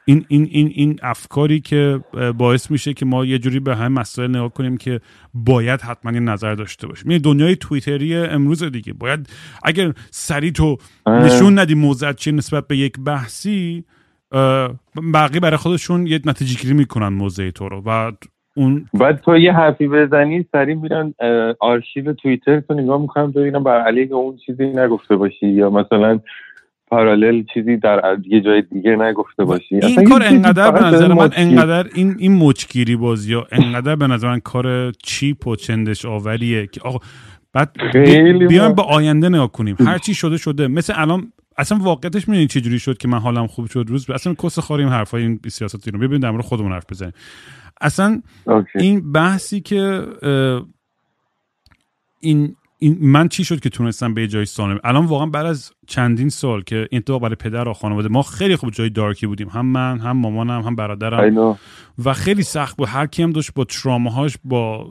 این این این این افکاری که باعث میشه که ما یه جوری به همه مسائل نگاه کنیم که باید حتما یه نظر داشته باشیم یعنی دنیای توییتری امروز دیگه باید اگر سری تو. نشون ندی موضع چیه نسبت به یک بحثی بقیه برای خودشون یه نتیجه گیری می‌کنن موضع تو رو و اون بعد تو یه حرفی بزنی سری میرن آرشیو توییتر تو نگاه می‌کنم ببینم بر علیه اون چیزی نگفته باشی یا مثلا پارالل چیزی در یه جای دیگه نگفته باشی. این کار انقدر به نظر من انقدر این این مچگیری بازی یا انقدر به نظر من کار چیپ و چندش آوریه که آقا بعد بیایم با آینده نگاه کنیم. هر چی شده شده. مثل الان اصلا واقعیتش می‌دونید چه جوری شد که من حالم خوب شد؟ روز اصلا کس خاریم حرفای این سیاستی رو ببینیم در مورد خودمون حرف بزنیم. اصلا این بحثی که این این من چی شد که تونستم به جای سالم الان واقعا بعد از چندین سال که اتفاق برای پدر و خانواده ما خیلی خوب جای دارکی بودیم. هم من هم مامانم هم برادرم. و خیلی سخت بود. هر کیم داشت با تراماهاش با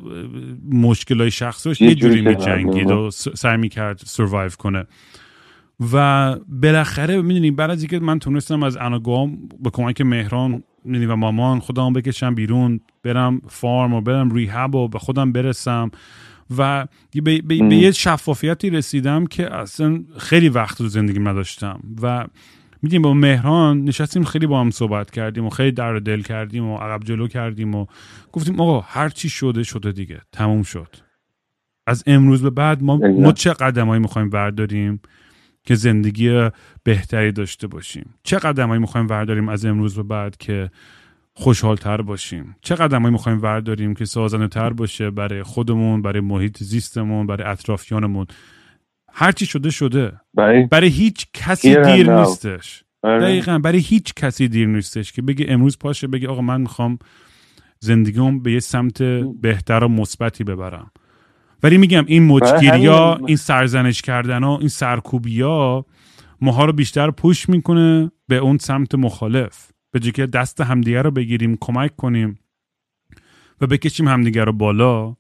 مشکلای شخصیش یه جوری میجنگید و سعی می‌کرد سروایو کنه. و بالاخره می‌دونی بعد از اینکه من تونستم از اناگام به کمک مهران و مامان خودم بکشم بیرون برم فارم و برم ریهب و به خودم برسم. و به, به, یه شفافیتی رسیدم که اصلا خیلی وقت رو زندگی نداشتم و می‌دونیم با مهران نشستیم خیلی با هم صحبت کردیم و خیلی در دل کردیم و عقب جلو کردیم و گفتیم آقا هر چی شده شده دیگه. تموم شد. از امروز به بعد ما, ما چه قدمایی می‌خوایم برداریم که زندگی بهتری داشته باشیم؟ چه قدمایی می‌خوایم برداریم از امروز به بعد که خوشحالتر باشیم. چه قدمایی می‌خوایم ورداریم که سازنده تر باشه برای خودمون برای محیط زیستمون برای اطرافیانمون. هرچی شده شده. برای, برای هیچ کسی دیر نیستش. آره. دقیقا برای هیچ کسی دیر نیستش که بگه امروز پاشه بگه آقا من می‌خوام زندگیم به یه سمت بهتر و مثبتی ببرم. ولی میگم این مچگیری ها این سرزنش کردن ها این سرکوبی ها ماها رو بیشتر پوش می‌کنه به اون سمت مخالف. به که دست همدیگه رو بگیریم کمک کنیم و بکشیم همدیگه رو بالا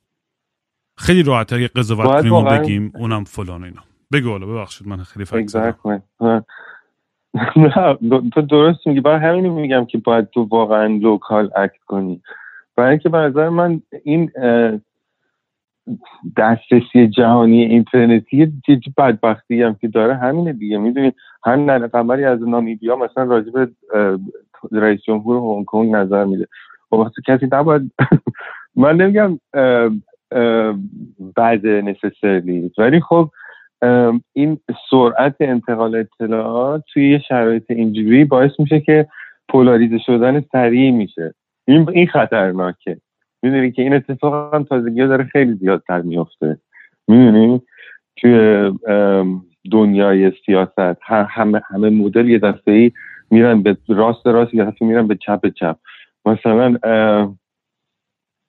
خیلی راحت یه قضاوت کنیم و بگیم اونم فلان اینا. بگو حالا ببخشید من خیلی فکر تو درست میگی. برای همین میگم که باید تو واقعا local act کنی. برای اینکه به نظر من این دسترسی جهانی اینترنتی یه بدبختی هم که داره همینه دیگه. می‌دونی؟ هم نه قمری از نامیبیا مثلا راجع به رئیس جمهور هنگ کنگ نظر میده. خب کسی نباید من نمیگم بعد نسسرلی ولی خب این سرعت انتقال اطلاعات توی یه شرایط اینجوری باعث میشه که پولاریزه شدن سریع میشه. این این خطرناکه. می‌دونی که این اتفاق هم تازگی داره خیلی زیادتر میفته می‌دونی؟ توی دنیای سیاست همه همه مدل یه دفعه ای میرن به راست راست یه دفعه میرن به چپ چپ. مثلا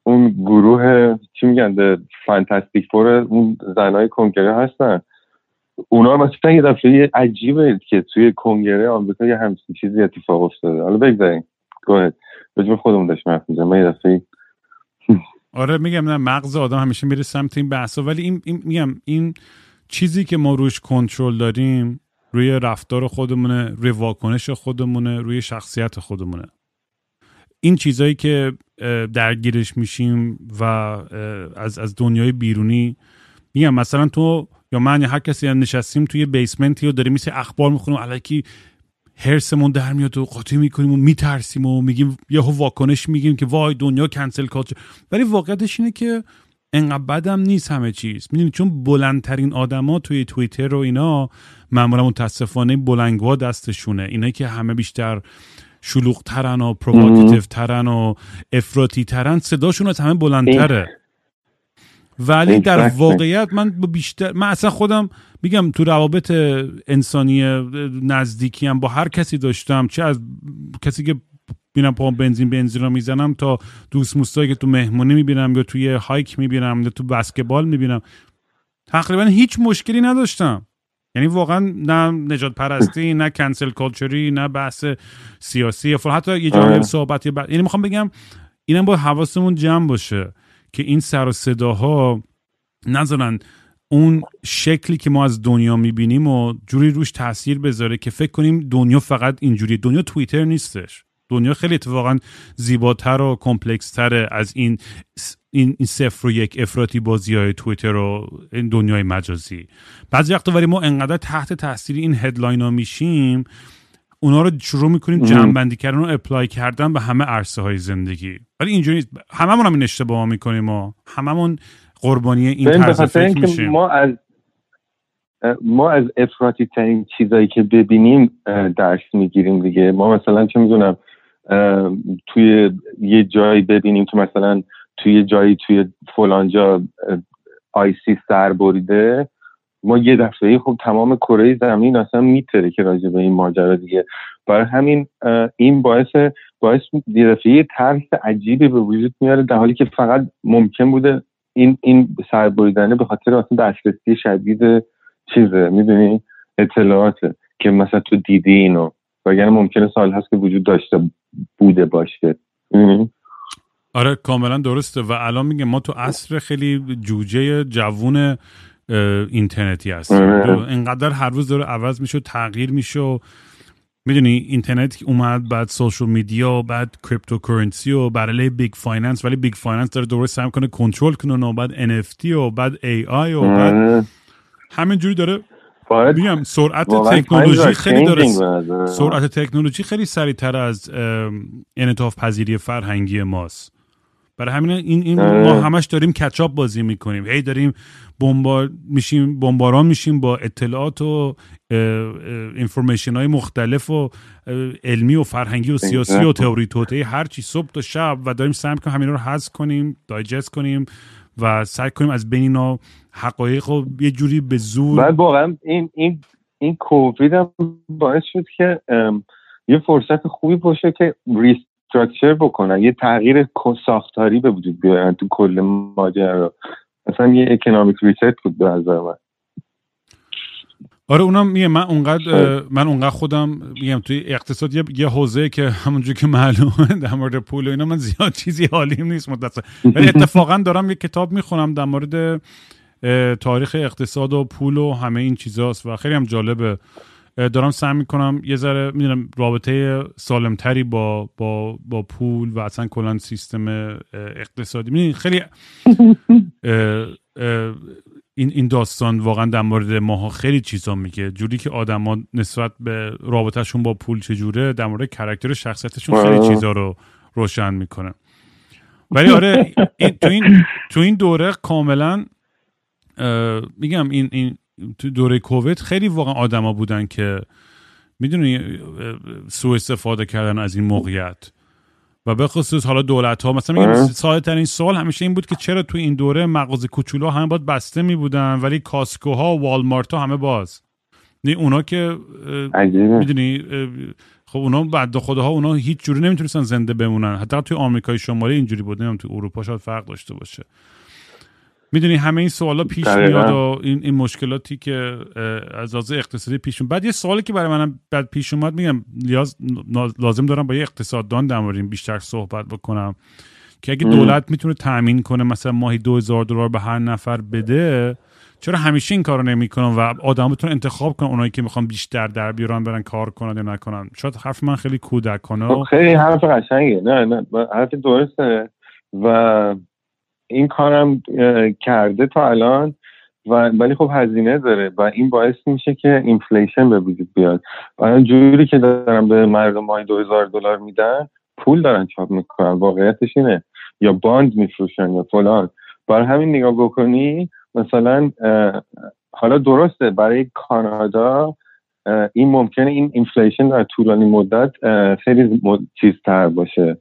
اون گروه چی میگن به فانتاستیک فور اون زنای کنگره هستن. اونا مثلا یه دفعه عجیبه که توی کنگره آمریکا یه همچین چیزی اتفاق افتاده. حالا بگذاریم. گوهد بجمع خودمون داشت حرف من یه دفعه آره میگم نه مغز آدم همیشه میره سمت این بحثا. ولی این, این میگم این چیزی که ما روش کنترل داریم روی رفتار خودمونه روی واکنش خودمونه روی شخصیت خودمونه. این چیزایی که درگیرش میشیم و از از دنیای بیرونی میگم مثلا تو یا من یا هر کسی نشستیم توی بیسمنتی و داریم مثل اخبار می‌خونیم علکی هرسمون در میاد و قاطی می‌کنیم و میترسیم و میگیم یهو واکنش میگیم که وای دنیا کنسل کالچر ولی واقعیتش اینه که انقدر بدم نیست همه چیز. می‌دونی چون بلندترین آدما توی توییتر و اینا معمولا متاسفانه بلنگوا دستشونه. اینایی که همه بیشتر شلوغ ترن و پرووکاتیو ترن و افراطی ترن صداشون از همه بلندتره. ولی در واقعیت من بیشتر من اصلا خودم میگم تو روابط انسانی نزدیکی هم با هر کسی داشتم چه از کسی که میرم پا بنزین بنزین رو می‌زنم تا دوست موستایی که تو مهمونی می‌بینم یا توی هایک می‌بینم یا تو بسکتبال می‌بینم. تقریبا هیچ مشکلی نداشتم. یعنی واقعا نه نجات پرستی نه کنسل کالچری نه بحث سیاسی. یا حتی یه جایی صحبت یعنی می‌خوام بگم اینم با حواسمون جمع باشه که این سر و صداها نذارن اون شکلی که ما از دنیا می‌بینیم و جوری روش تاثیر بذاره که فکر کنیم دنیا فقط اینجوری دنیا توییتر نیستش. دنیا خیلی اتفاقا زیباتر و complex از این این, این صفر و یک افراطی بازی های تویتر و این دنیای مجازی. بعضی وقتا ولی ما انقدر تحت تاثیر این headline ها میشیم اونا رو شروع می‌کنیم جمع بندی کردن و apply کردن به همه عرصه های زندگی. ولی اینجوری نیست. هممون هم این اشتباه می‌کنیم و هممون قربانی این طرز فکر میشیم. ما از ما از افراطی ترین چیزایی که ببینیم درس می‌گیریم دیگه. ما مثلا چه می‌دونم توی یه جایی ببینیم که مثلا توی جایی توی فلانجا آیسی سر بریده. ما یه دفعه خب تمام کره زمین اصلا میتره که راجع به این ماجرا دیگه. برای همین این باعث باعث یه دفعه ترس عجیبی به وجود میاره در حالی که فقط ممکن بوده این این سربریدنه به خاطر اصلا دسترسی شدید چیزه. می‌دونی؟ اطلاعاته که مثلا تو دیدی اینو. وگرنه ممکنه سال هست که وجود داشته بوده باشه آره کاملا درسته و الان میگه ما تو عصر خیلی جوجه جوون اینترنتی هست آره. اینقدر هر روز داره عوض میشه تغییر میشه و می‌دونی اینترنت اومد بعد social media بعد cryptocurrency و برای big finance ولی big finance داره دوباره سعی کنه کنترل کنه و بعد NFT و بعد AI و بعد. همینجوری داره میگم سرعت تکنولوژی خیلی داره سرعت تکنولوژی خیلی سریعتر از انعطاف پذیری فرهنگی ماست. برای همین این, این ما همش داریم کچاپ بازی می‌کنیم. هی داریم بمبار میشیم بمباران میشیم با اطلاعات و اینفورمیشن های مختلف و علمی و فرهنگی و سیاسی و تئوری توته هر چی صبح تا شب و داریم سعی می‌کنیم همین رو حذف کنیم دایجست کنیم و سعی کنیم از بین اینا حقایق رو یه جوری به زور بعد واقعا این این این کووید هم باعث شد که یه فرصت خوبی باشه که restructure بکنن. یه تغییر ساختاری به وجود بیارن تو کل ماجرا. مثلا یه economic reset بود به نظر من. آره اونم میگه من اونقدر من اونقدر خودم میگم توی اقتصاد یه, یه حوزه که همونجور که معلومه در مورد پول و اینا من زیاد چیزی حالیم نیست متاسف ولی اتفاقا دارم یه کتاب می‌خونم در مورد تاریخ اقتصاد و پول و همه این چیزاست و خیلی هم جالبه. دارم سعی می‌کنم یه ذره می‌دونم رابطه سالمتری با با با پول و اصلا کلا سیستم اقتصادی. می‌دونی خیلی این این داستان واقعا در مورد ماها خیلی چیزا میگه. جوری که آدما نسبت به رابطهشون با پول چجوره در مورد کرکتر شخصیتشون خیلی چیزا رو روشن می‌کنه. ولی آره تو این تو این دوره کاملا میگم این این تو دوره کووید خیلی واقعا آدما بودن که می‌دونی سوء استفاده کردن از این موقعیت. و به خصوص حالا دولت ها مثلا میگم ساده ترین سوال همیشه این بود که چرا تو این دوره مغازه کوچولو همه باید بسته می بودن ولی کاسکوها و والمارت ها همه باز. نه اونا که می‌دونی خب اونا بعد خودها اونا هیچ جوری نمی‌تونستن زنده بمونن. حتی توی آمریکای شمالی اینجوری بود نمی‌دونم تو اروپا شاید فرق داشته باشه. می‌دونی همه این سوالا پیش میاد و این, این مشکلاتی که از لحاظ اقتصادی پیش بعد یه سوالی که برای منم بعد پیش اومد میگم لازم دارم با یه اقتصاددان در بیشتر صحبت بکنم که اگه دولت می‌تونه تامین کنه مثلا ماهی 2000 دلار به هر نفر بده چرا همیشه این کارو نمی‌کنن و آدم بتونن انتخاب کنن اونایی که می‌خوان بیشتر در بیارن برن کار کنن یا نکنن؟ شاید حرف من خیلی کودکانه خب خیلی حرف قشنگه. نه نه حرف درسته. و این کارم کرده تا الان و ولی خب هزینه داره و این باعث میشه که inflation به وجود بیاد. و جوری که دارن به مردم دو هزار دلار میدن پول دارن چاپ می‌کنن. واقعیتش اینه. یا bond میفروشن یا فلان. برای همین نگاه بکنی مثلا حالا درسته برای کانادا این ممکنه این inflation در طولانی مدت خیلی چیزتر باشه.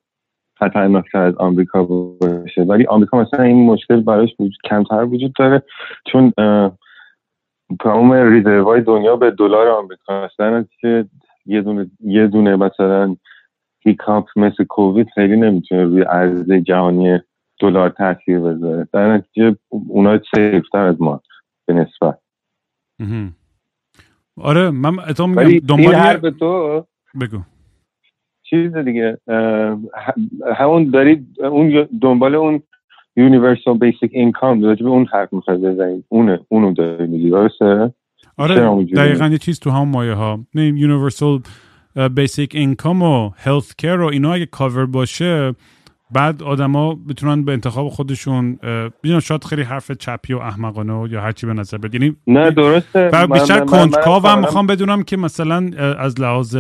خطرناکتر از آمریکا باشه. ولی آمریکا مثلا این مشکل براش کمتر وجود داره چون تمام reserve ای دنیا به دلار آمریکا هستن. که یه دونه یه دونه مثلا hiccup مثل کووید خیلی نمی‌تونه روی عرضه جهانی دلار تاثیر بذاره. در نتیجه اونا safe تر از ما به نسبت. آره من اتام میگم دنبال تو بگو. چیز دیگه همون دارید اون دنبال اون universal basic income راجع به اون حرف می‌خوای بزنید. اونه اونو داری میگی درسته؟ آره دقیقا یه چیز تو هم مایه ها. universal basic income و health care و اینا اگه کاور باشه بعد آدما بتونن به انتخاب خودشون می‌دونم شاید خیلی حرف چپی و احمقانه یا هرچی به نظر بیاد. یعنی نه درسته. و بیشتر کنجکاو هم می‌خوام بدونم که مثلا از لحاظ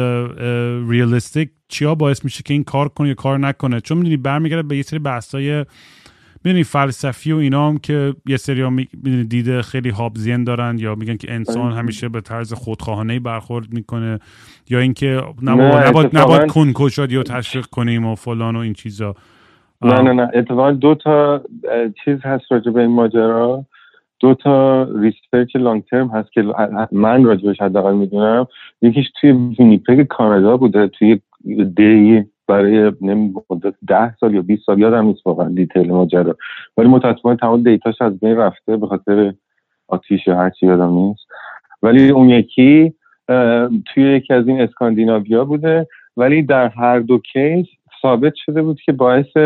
ریالیستیک چیا باعث میشه که این کار کنه یا کار نکنه. چون می‌دونی برمیگرده به یه سری بحثای می‌دونی فلسفی و اینا هم که یه سری ها دیده خیلی هابزین دارن یا میگن که انسان همیشه به طرز خودخواهانه برخورد می‌کنه یا اینکه نباید نباید, نباید کنکشاد یا تشویق کنیم و فلان و این چیزا. نه نه نه اتفاقا دو تا چیز هست راجع به این ماجرا. دو تا research long term هست که من راجبش حداقل می‌دونم. یکیش توی وینیپگ کانادا بوده توی دی برای مدت ده سال یا 20 سال یادم نیست واقعا detail ماجرا. ولی متاسفانه تمام data ش از بین رفته به خاطر آتیش یا هرچی یادم نیست. ولی اون یکی توی یکی از این اسکاندیناویا بوده. ولی در هر دو کیس ثابت شده بود که باعث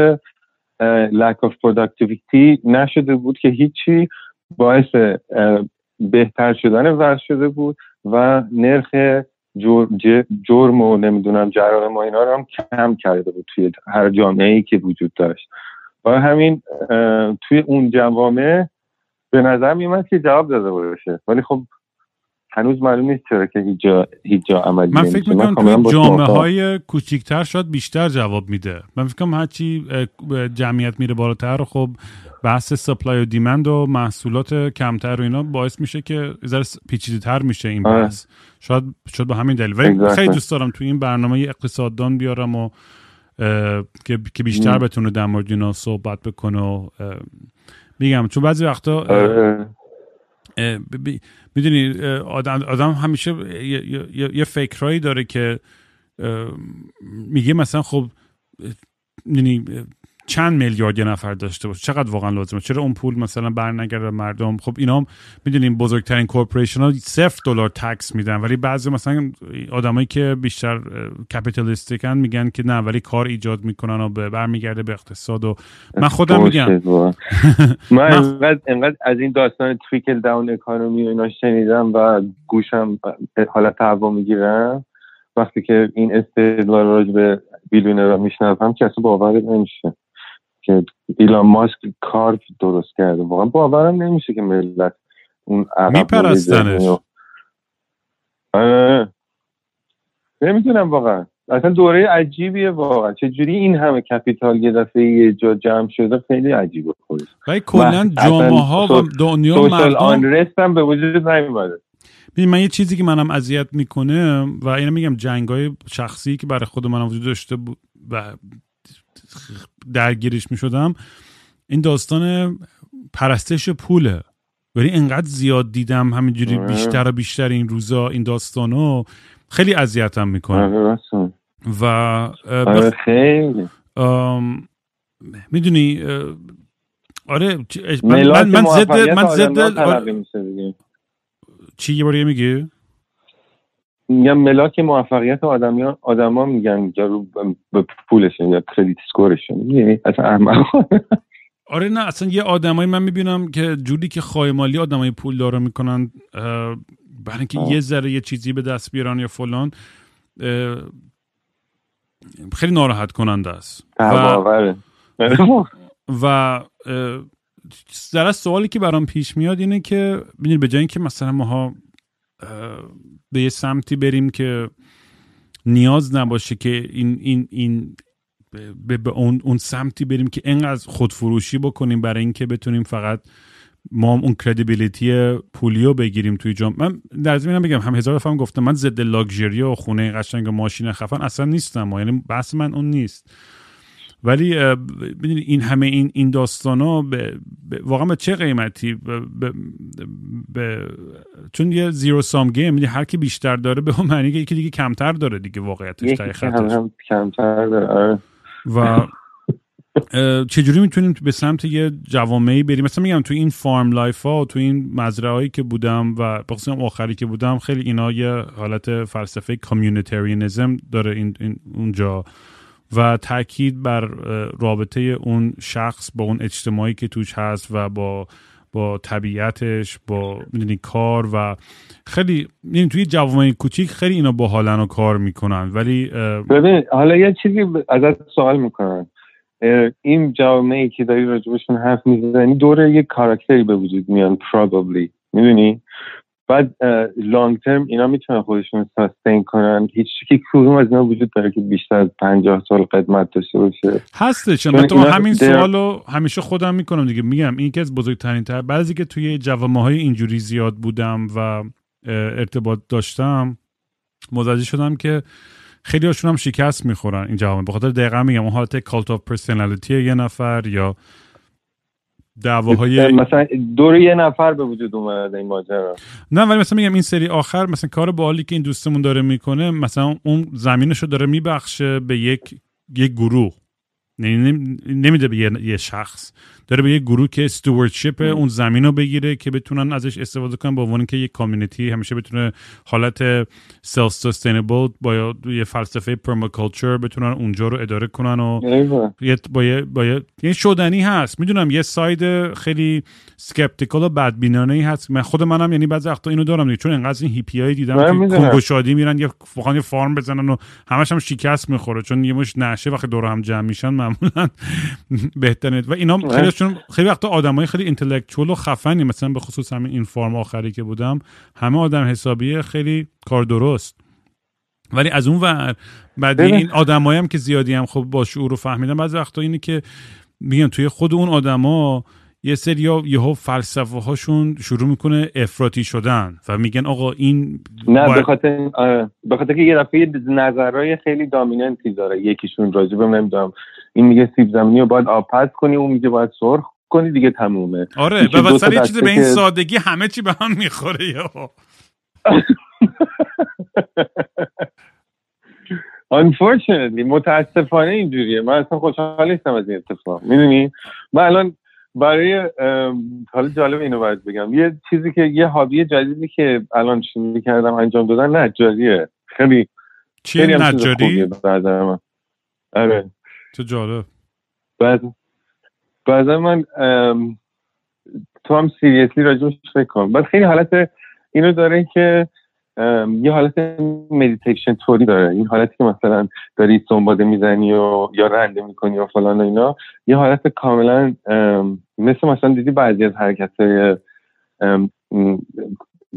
lack of productivity نشده بود که هیچی باعث بهتر شدن وضع شده بود و نرخ جرم و نمی‌دونم جرائم و اینا رو هم کم کرده بود توی هر جامعه ای که وجود داشت. و همین توی اون جوامع به نظر میومد که جواب داده باشه. ولی خب هنوز معلوم نیست چرا که هیچ جا, هیچ جا عملی من فکر می‌کنم توی جامعه های کوچیکتر شاید بیشتر جواب میده. من فکر کنم هرچی جمعیت میره بالاتر خب بحث سپلای و دیمند و محصولات کمتر و اینا باعث میشه که ذره پیچیده تر میشه این آره. بحث. شاید شاید به همین دلیل. ولی خیلی دوست دارم توی این برنامه اقتصاددان بیارم و که بیشتر بتونه در مورد اینا صحبت بکنه و میگم چون بعضی وقتا. می‌دونی آدم, آدم همیشه یه, یه،, فکرهایی داره که میگه مثلا خب چند میلیارد یه نفر داشته باشه؟ چقدر واقعا لازمه؟ چرا اون پول مثلا برنگرده مردم؟ خب اینا هم می‌دونیم بزرگترین کورپوریشن ها صفر دلار تکس میدن ولی بعضی مثلا آدمایی که بیشتر کپیتالیستیکن میگن که نه ولی کار ایجاد می‌کنن و برمیگرده به اقتصاد و من خودم میگم. من انقدر, انقدر از این داستان تریکل داون اکانومی و اینا شنیدم و گوشم حالت هوا می‌گیرم. وقتی که این استدلال راجع به بیلونه رو میشنوم که اصلا باور نمیشه که ایلان ماسک کار درست کرده. واقعا باورم نمیشه که ملت اون میپرستنش. آره. نمی‌دونم واقعا. اصلا دوره عجیبیه واقعا. چجوری این همه کپیتال یه دفعه یه جا جمع شده خیلی عجیبه خودش. ولی کلا جامعه ها و دنیا مردم هم به وجود نیومده. من یه چیزی که منم اذیت می‌کنه و اینو میگم جنگ های شخصی که برای خود منم وجود داشته بود و درگیرش می شدم این داستان پرستش پوله. ولی انقدر زیاد دیدم همینجوری آره. بیشتر و بیشتر این روزا این داستانو خیلی اذیتم می‌کنه. آره، و آره، خیلی. می‌دونی آره من من, من ضد من ضد چی یه بار میگی؟ میگم ملاک موفقیت آدمی آدما میگن یا به پولشون یا کردیت سکورشون. یعنی اصلا احمق آره نه اصلا یه آدمایی من می‌بینم که جوری که خایمالی آدمای پول داره می‌کنن برای اینکه یه ذره یه چیزی به دست بیارن یا فلان خیلی ناراحت کننده است. و و ذره سوالی که برام پیش میاد اینه که ببینید به جای اینکه مثلا ماها به یه سمتی بریم که نیاز نباشه که این این این به, به اون, اون سمتی بریم که انقدر خودفروشی بکنیم برای اینکه بتونیم فقط ما اون کردیبیلیتی پولیو بگیریم توی جام. من در زمین بگم هم هزار دفعه گفتم من ضد لاکچری و خونه قشنگ و ماشین خفن اصلا نیستم. یعنی بحث من اون نیست. ولی می‌دونی این همه این این داستانا به واقعا به چه قیمتی؟ به چون یه زیرو سام گیم هر کی بیشتر داره به اون معنی که یکی دیگه کمتر داره دیگه واقعیتش هم کمتر داره آره. و چجوری می‌تونیم به سمت یه جوامعی بریم؟ مثلا میگم تو این farm life ها تو این مزرعه هایی که بودم و بخصوص آخری که بودم خیلی اینا یه حالت فلسفه communitarianism داره این, این اونجا. و تاکید بر رابطه اون شخص با اون اجتماعی که توش هست و با با طبیعتش با می‌دونی کار و خیلی یعنی توی جوامع کوچیک خیلی اینا باحالن و کار می‌کنن. ولی ببین حالا یه چیزی ازت سوال می‌کنن این جوامعی که داری راجبشون حرف می‌زنی دوره یه کاراکتری به وجود میان probably. می‌دونی؟ بعد لانگ ترم اینا می‌تونن خودشون ساستین کنن. هیچ که کدوم از اینا وجود داره که بیشتر از 50 سال قدمت داشته باشه. هستش. تو همین سوالو همیشه خودم می‌کنم دیگه. میگم این که از بزرگترین تر بعضی که توی جوامع های اینجوری زیاد بودم و ارتباط داشتم متوجه شدم که خیلی هاشون هم شکست می‌خورن این جوامع. بخاطر دقیقا میگم اون حالت cult of personality یه نفر یا دعواهای مثلا دور یه نفر به وجود اومده این ماجرا. نه ولی مثلا میگم این سری آخر مثلا کار بالی که این دوستمون داره می‌کنه مثلا اون زمینشو داره میبخشه به یک یک گروه. نمیده به یه شخص. داره به یه گروه که stewardship اون زمین رو بگیره که بتونن ازش استفاده کنن با عنوان که یه community همیشه بتونه حالت سلف سستینبل با یه فلسفه پرماکالچر بتونن اونجا رو اداره کنن و با یه با یه یعنی شدنی هست. می‌دونم یه ساید خیلی سکپتیکال و بدبینانه ای هست. من خود منم یعنی بعضی وقتا اینو دارم دیگه. چون انقدر این هیپیای دیدم که کنگو شادی میرن یه فقط یه فارم بزنن و همش هم شکست می‌خوره. چون یه مش نشه وقتی دور هم جمع میشن معمولا بهتره. و اینا خیلی چون خیلی وقتا آدمای خیلی اینتלקچوال و خفنی مثلا به خصوص همین این فارم آخری که بودم همه آدم حسابیه خیلی کار درست. ولی از اون ور بعد این آدمایی هم که زیادی هم خب با شعور رو فهمیدن بعضی وقتا اینه که میگن توی خود اون آدما یه سری یهو فلسفه هاشون شروع می‌کنه افراطی شدن و میگن آقا این نه باید... بخاطر بخاطر که یه دفعه نظرهای خیلی دامیننتی داره یکیشون راجبه نمی‌دونم این میگه سیب زمینی رو باید آب پس کنی اون میگه باید سرخ کنی دیگه تمومه. آره و واسه یه به این سادگی همه چی به هم می‌خوره یا Unfortunately متاسفانه اینجوریه. من اصلا خوشحال نیستم از این اتفاق. می‌دونی؟ من الان برای حالا جالب اینو باید بگم. یه چیزی که یه هابی جدیدی که الان شروع کردم انجام دادن نجاریه. خیلی چیه نجاری؟ آره. چه جالب. بعد بعدا من تو هم seriously راجبش فکر کنم بعد خیلی حالت اینو داره که یه حالت مدیتیشن توری داره. این حالتی که مثلا داری سنباده می‌زنی و یا رنده می‌کنی و فلان و اینا یه حالت کاملا مثل مثلا دیدی بعضی از حرکت های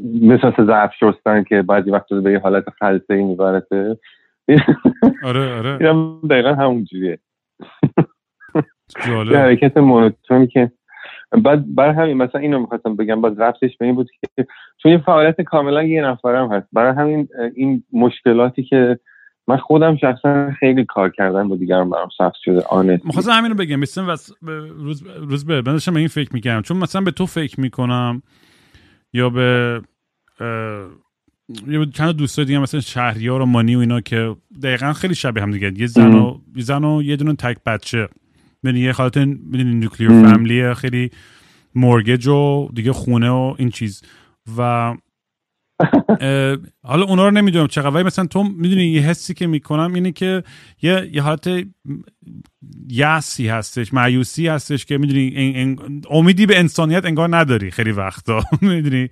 مثل ظرف شستن که بعضی وقت به یه حالت خلسه ای میبرسه. آره آره. دقیقا همون جوریه. حرکت مونوتونی که بعد بر همین مثلا اینو می‌خواستم بگم باز رفتش به این بود که چون این فعالیت کاملا یه نفرم هست. برای همین این مشکلاتی که من خودم شخصا خیلی کار کردن با دیگران برام سخت شده آنه می‌خواستم همین رو بگم. مثلا روز روز به من به این فکر می‌کردم. چون مثلا به تو فکر می‌کنم یا به یه چند دوست دیگه مثلا شهریار و مانی و اینا که دقیقا خیلی شبیه هم دیگه. یه زن و یه زن و یه دونه تک بچه. یعنی یه حالت می‌دونی نیوکلیر فامیلی خیلی مورگج و دیگه خونه و این چیز. و حالا اونا رو نمی‌دونم چقدر ولی مثلا تو می‌دونی یه حسی که می‌کنم اینه که یه یه حالت یسی هستش معیوسی هستش که می‌دونی امیدی به انسانیت انگار نداری خیلی وقتا می‌دونی؟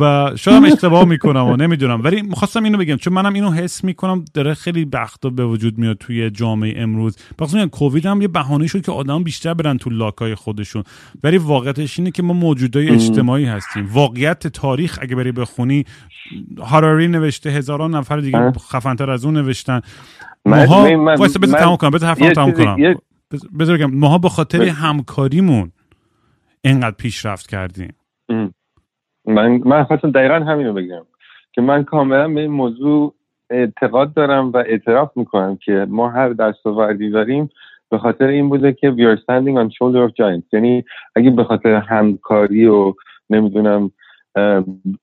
و شاید هم اشتباه می‌کنم و نمی‌دونم. ولی می‌خواستم اینو بگم چون منم اینو حس می‌کنم داره خیلی بختا به وجود میاد توی جامعه امروز. بخاطر کووید هم یه بهانه شد که آدم بیشتر برن تو لاکای خودشون. ولی واقعیتش اینه که ما موجودای اجتماعی هستیم. واقعیت تاریخ اگه بری بخونی هاراری نوشته هزاران نفر دیگه خفنتر از اون نوشتن. ماها وایسا بذار تمام کنم بذار حرفم تمام کنم. بذار بگم ماها به خاطر همکاریمون اینقدر پیشرفت کردیم. من من خواستم دقیقا همین رو بگم که من کاملا به این موضوع اعتقاد دارم و اعتراف می‌کنم که ما هر دستاوردی داریم به خاطر این بوده که we are standing on shoulder of giants. یعنی اگه به خاطر همکاری و نمی‌دونم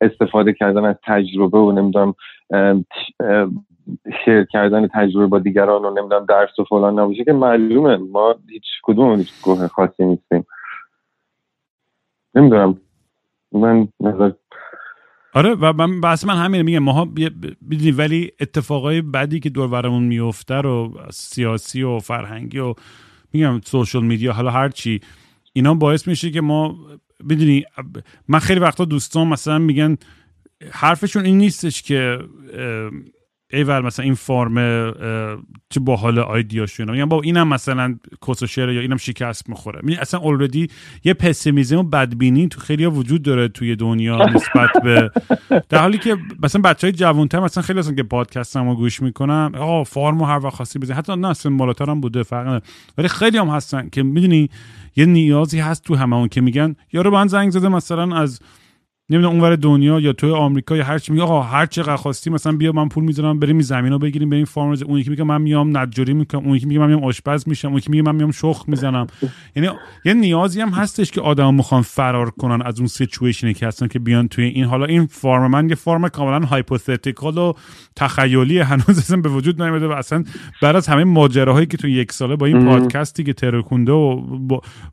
استفاده کردن از تجربه و نمی‌دونم شیر کردن تجربه با دیگران و نمی‌دونم درس و فلان نباشه که معلومه. ما هیچ کدوم هیچ گوه خاصی نیستیم. نمی‌دونم. من نظر آره و من بحث من همینه میگم ماها بدونی ولی اتفاقای بدی که دور برمون میفته رو سیاسی و فرهنگی و میگم سوشل میدیا حالا هر چی اینا باعث میشه که ما بدونی من خیلی وقتا دوستان مثلا میگن حرفشون این نیستش که ایول مثلا این فرم چه باحال آیدیاشونه میگم با اینم مثلا کس یا اینم شکست می‌خوره. می اصلا اولردی یه پسیمیزم و بدبینی تو خیلی وجود داره توی دنیا نسبت به در حالی که مثلا بچه های جوانتر مثلا خیلی هستن که پادکست هم گوش می‌کنن آقا فرم و هر وقت خاصی بزن حتی نه اصلا بالاتر هم بوده فرق ولی خیلی هم هستن که می‌دونی یه نیازی هست تو همه اون که میگن یارو من زنگ زده مثلا از نمی‌دونم اونور دنیا یا توی آمریکا یا هر چی میگه آقا هر چقدر خواستی مثلا بیا من پول می‌ذارم بریم زمینو بگیریم بریم فارمرز اون یکی میگه من میام نجاری می‌کنم اون یکی میگه من میام آشپز میشم اون یکی میگه من میام شخ می‌زنم. یعنی یه نیازی هم هستش که آدم می‌خوان فرار کنن از اون situation ی که هستن که بیان توی این. حالا این farm من یه farm کاملا hypothetical و تخیلی هنوز اصلا به وجود نیومده و اصلا بعد از همه ماجراهایی که تو یک ساله با این پادکستی که ترکونده و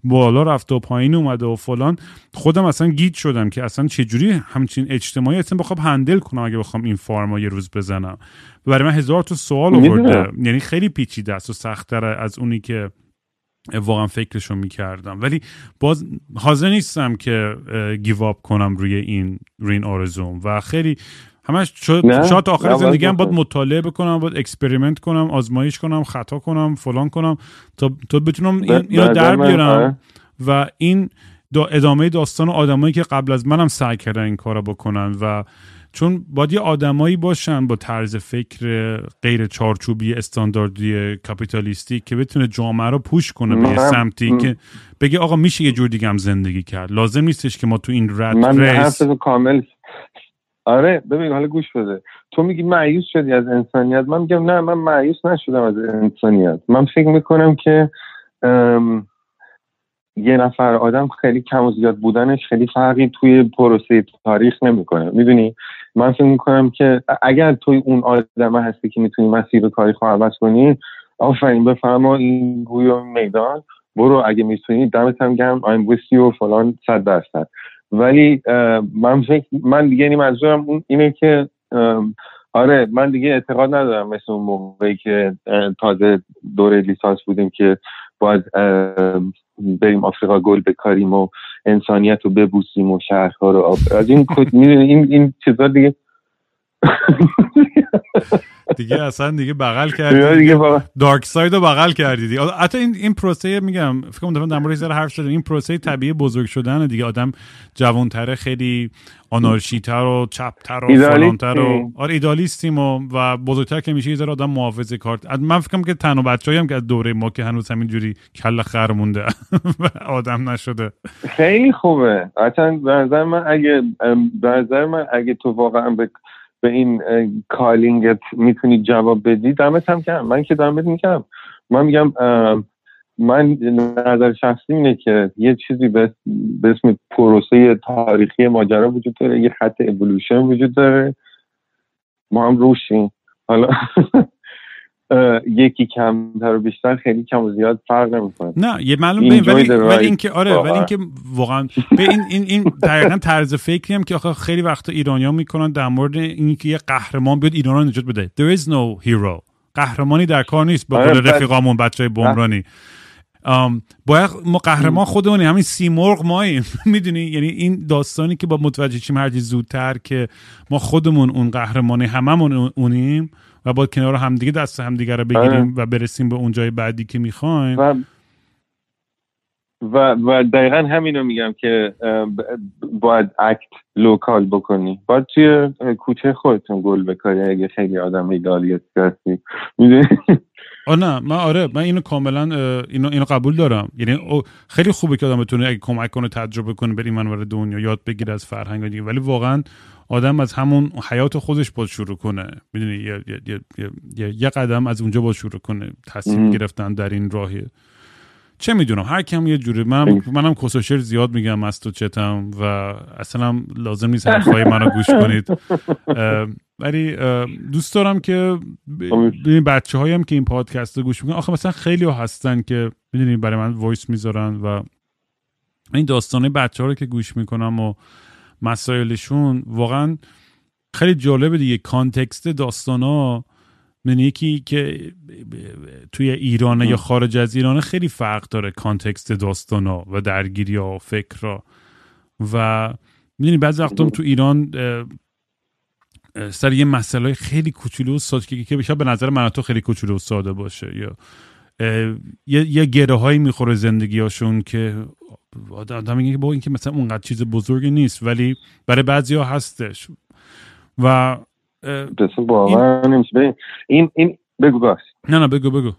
بالا رفته و پایین اومده و فلان خودم اصلا گیت شدم که اصلا چجوری همچین اجتماعی اصلا بخوام handle کنم اگه بخوام این farm ا یه روز بزنم. برای من هزار تا سوال آورده. یعنی خیلی پیچیده است و سختتر از اونی که واقعا فکرشو می‌کردم. ولی باز حاضر نیستم که give up کنم روی این روی این آرزوم. و خیلی همش شاید آخر زندگی هم باید مطالعه بکنم باید experiment کنم آزمایش کنم خطا کنم فلان کنم تا, تا بتونم این اینو در بیارم آره. و این دا ادامه داستان آدمایی که قبل از منم سعی کردن این کارو بکنن و چون باید یه آدمایی باشن با طرز فکر غیر چارچوبی استانداردی کاپیتالیستی که بتونه جامعه رو پوش کنه به یه سمتی که بگه آقا میشه یه جور دیگه هم زندگی کرد. لازم نیستش که ما تو این رد من ریس کامل آره ببین حالا گوش بده. تو میگی معیوس شدی از انسانیت؟ من میگم نه من معیوس نشدم از انسانیت. من فکر می‌کنم که یه نفر آدم خیلی کم و زیاد بودنش خیلی فرقی توی پروسه تاریخ نمی‌کنه. می‌دونی؟ من فکر می‌کنم که اگر توی اون آدم هستی که می‌تونی مسیر کاری خواهد عوض کنی آفرین بفرما این گوی میدان. برو اگه می‌تونی دمت هم گرم. آیم ویسی و فلان صد درصد. ولی من فکر من دیگه یعنی منظورم اینه که آره من دیگه اعتقاد ندارم مثل اون موقعی که تازه دوره لیسانس بودیم که باید بریم آفریقا گل بکاریم و انسانیت رو ببوسیم و شهرها رو از این این این چیزا دیگه دیگه اصلا دیگه بغل کردی دیگه دارک ساید رو بغل کردی حتی این این پروسه میگم فکر کنم در مورد حرف شده این پروسه طبیعی بزرگ شدن دیگه. آدم جوانتره خیلی آنارشیتر و چپتر و فلانتر و آره ایدالیستیم و, و بزرگتر که میشه یه آدم محافظ کارت من فکرم که تنها بچه‌ای هم که از دوره ما که هنوز همینجوری کل خر مونده و آدم نشده. خیلی خوبه. اصلا به نظر من اگه به نظر من اگه تو واقعا به به این کالینگت می‌تونی جواب بدی دمت هم کردم من که دمت می‌کنم من میگم من نظر شخصی اینه که یه چیزی به اسم پروسه تاریخی ماجرا وجود داره یه خط اولوشن وجود داره. ما هم روشیم. حالا یکی کمتر و بیشتر خیلی کم و زیاد فرق نمی‌کنه. نه یه معلوم بین ولی ولی اینکه آره ولی اینکه واقعا به این این این دقیقاً طرز فکری هم که آخه خیلی وقت ایرانیا می‌کنن در مورد اینکه یه قهرمان بیاد ایران رو نجات بده. There is no hero. قهرمانی در کار نیست با آره رفیقامون بچه بمرانی باید ما قهرمان خودمونی همین سیمرغ ماییم. می‌دونی؟ یعنی این داستانی که با متوجه چیم هرچی زودتر که ما خودمون اون قهرمانی هممون اونیم و با کنار همدیگه دست همدیگه رو بگیریم آره. و برسیم به اون جای بعدی که می‌خوایم. و و دقیقا همینو میگم که باید act local بکنی. باید توی کوچه خودتون گل بکاری اگه خیلی آدم idealistی هستی. آه نه من آره من اینو کاملا اینو اینو قبول دارم. یعنی خیلی خوبه که آدم بتونه اگه کمک کنه تجربه کنه بری اونور دنیا یاد بگیره از فرهنگ دیگه. ولی واقعا آدم از همون حیات خودش باید شروع کنه. می‌دونی یه, یه،, یه،, یه قدم از اونجا باید شروع کنه. تصمیم گرفتن در این راهی. چه می‌دونم هر کم یه جوری منم منم کسوشر زیاد میگم از تو چتم و اصلا لازم نیست حرفای منو گوش کنید. ولی دوست دارم که ببین بچه هایم که این پادکست رو گوش می‌کنن آخه مثلا خیلی ها هستن که می‌دونی برای من وایس می‌ذارن و این داستانه بچه ها رو که گوش می‌کنم و مسائلشون واقعا خیلی جالبه دیگه. context داستان ها من یکی که توی ایران یا خارج از ایران خیلی فرق داره context داستان ها و درگیری ها و فکر ها. و می‌دونی بعضی وقتا تو ایران سر یه مسئله خیلی کوچولو و ساده که بشه به نظر من تو خیلی کوچولو و ساده باشه یا یه, یه گره هایی می‌خوره زندگی هاشون که آدم میگه با اینکه مثلا اونقدر چیز بزرگی نیست ولی برای بعضی ها هستش. و باور این... این این بگو باش نه نه بگو بگو.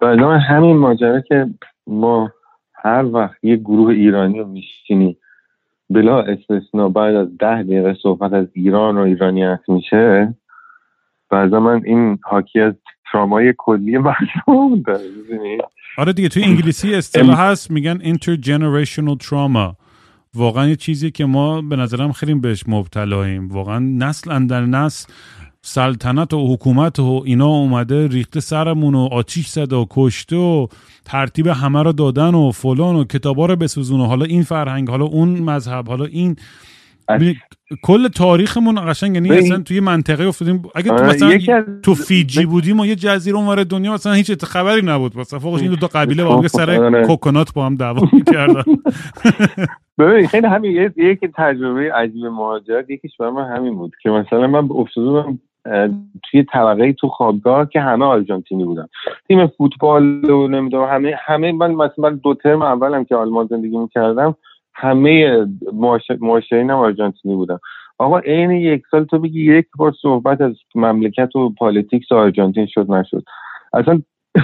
بعد همین ماجرا که ما هر وقت یه گروه ایرانی رو میشینی بلا استثنا بعد از ده دقیقه صحبت از ایران و ایرانیت میشه بعضا من این حاکی از ترامای کلی مردم داره آره دیگه توی انگلیسی اصطلاح هست میگن intergenerational trauma. واقعا یه چیزی که ما به نظرم خیلی بهش مبتلاییم. واقعا نسل اندر نسل سلطنت و حکومت و اینا اومده ریخته سرمون و آتیش زده و کشته و ترتیب همه رو دادن و فلان و کتابا رو بسوزون و حالا این فرهنگ حالا اون مذهب حالا این کل تاریخمون قشنگ یعنی اصلا توی منطقه افتادیم. اگه تو آره، مثلا تو فیجی بودیم و یه جزیره اونور دنیا مثلا هیچ خبری نبود. مثلا فوقش این دو تا قبیله با سر آره. کوکونات با هم دعوا می‌کردن. ببین خیلی همین یکی تجربه عجیب مهاجرت یکیش برای من همین بود که مثلا من افتادم توی طبقه تو خوابگاه که همه آرژانتینی بودن. تیم فوتبال و نمی‌دونم همه همه من مثلا دو ترم اولم که آلمان زندگی می‌کردم همه معاشرین هم آرژانتینی بودن. آقا عین یک سال تو بگی یک بار صحبت از مملکت و politics آرژانتین شد نشد. اصلا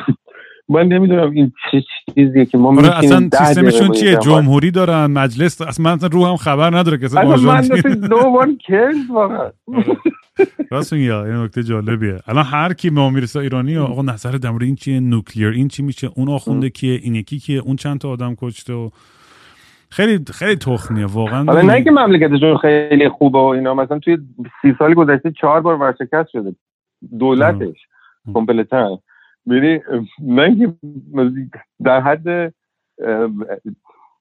من نمی‌دونم این چه چیزیه که ما آره اصلا سیستمشون چیه؟ جمهوری دارن مجلس اصلا من رو هم خبر نداره که اصلا من no one واقعا. راست میگی این نکته جالبیه. الان هر کی به می‌رسه ایرانی آقا نظر در این چیه؟ nuclear این چی میشه؟ اون آخونده کیه؟ این یکی کیه؟ اون چند تا آدم کشته و خیلی خیلی تخمیه واقعا حالا نه که مملکتشون خیلی خوبه و اینا مثلا توی سی سال گذشته چهار بار ورشکست شده. دولتش. کمپلتا ببین نه که در حد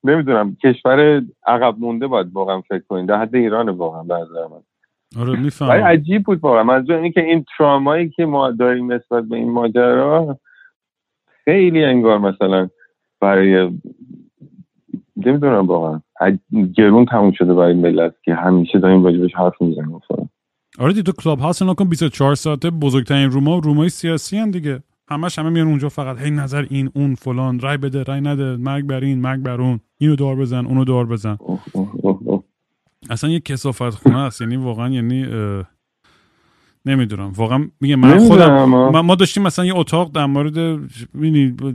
نمی‌دونم کشور عقب مونده باید واقعا فکر کنید در حد ایران واقعا به نظر من. آره می‌فهمم. عجیب بود واقعا. منظور اینه که این ترامایی که ما داریم نسبت به این ماجرا خیلی انگار مثلا برای نمی‌دونم واقعا. گرون تموم شده برای ملت که همیشه داریم راجبش حرف می‌زنیم. آره دی تو کلاب هاوس نکن 24 ساعته بزرگترین روما رومای سیاسی هم دیگه. همش همه میان اونجا فقط هی نظر این اون فلان رای بده رای نده مرگ بر این مرگ بر اون اینو دار بزن اونو دار بزن. اصلا یه کسافت خونه است. یعنی واقعا یعنی نمی‌دونم. واقعا میگه من خودم ما داشتیم مثلا یه اتاق در مورد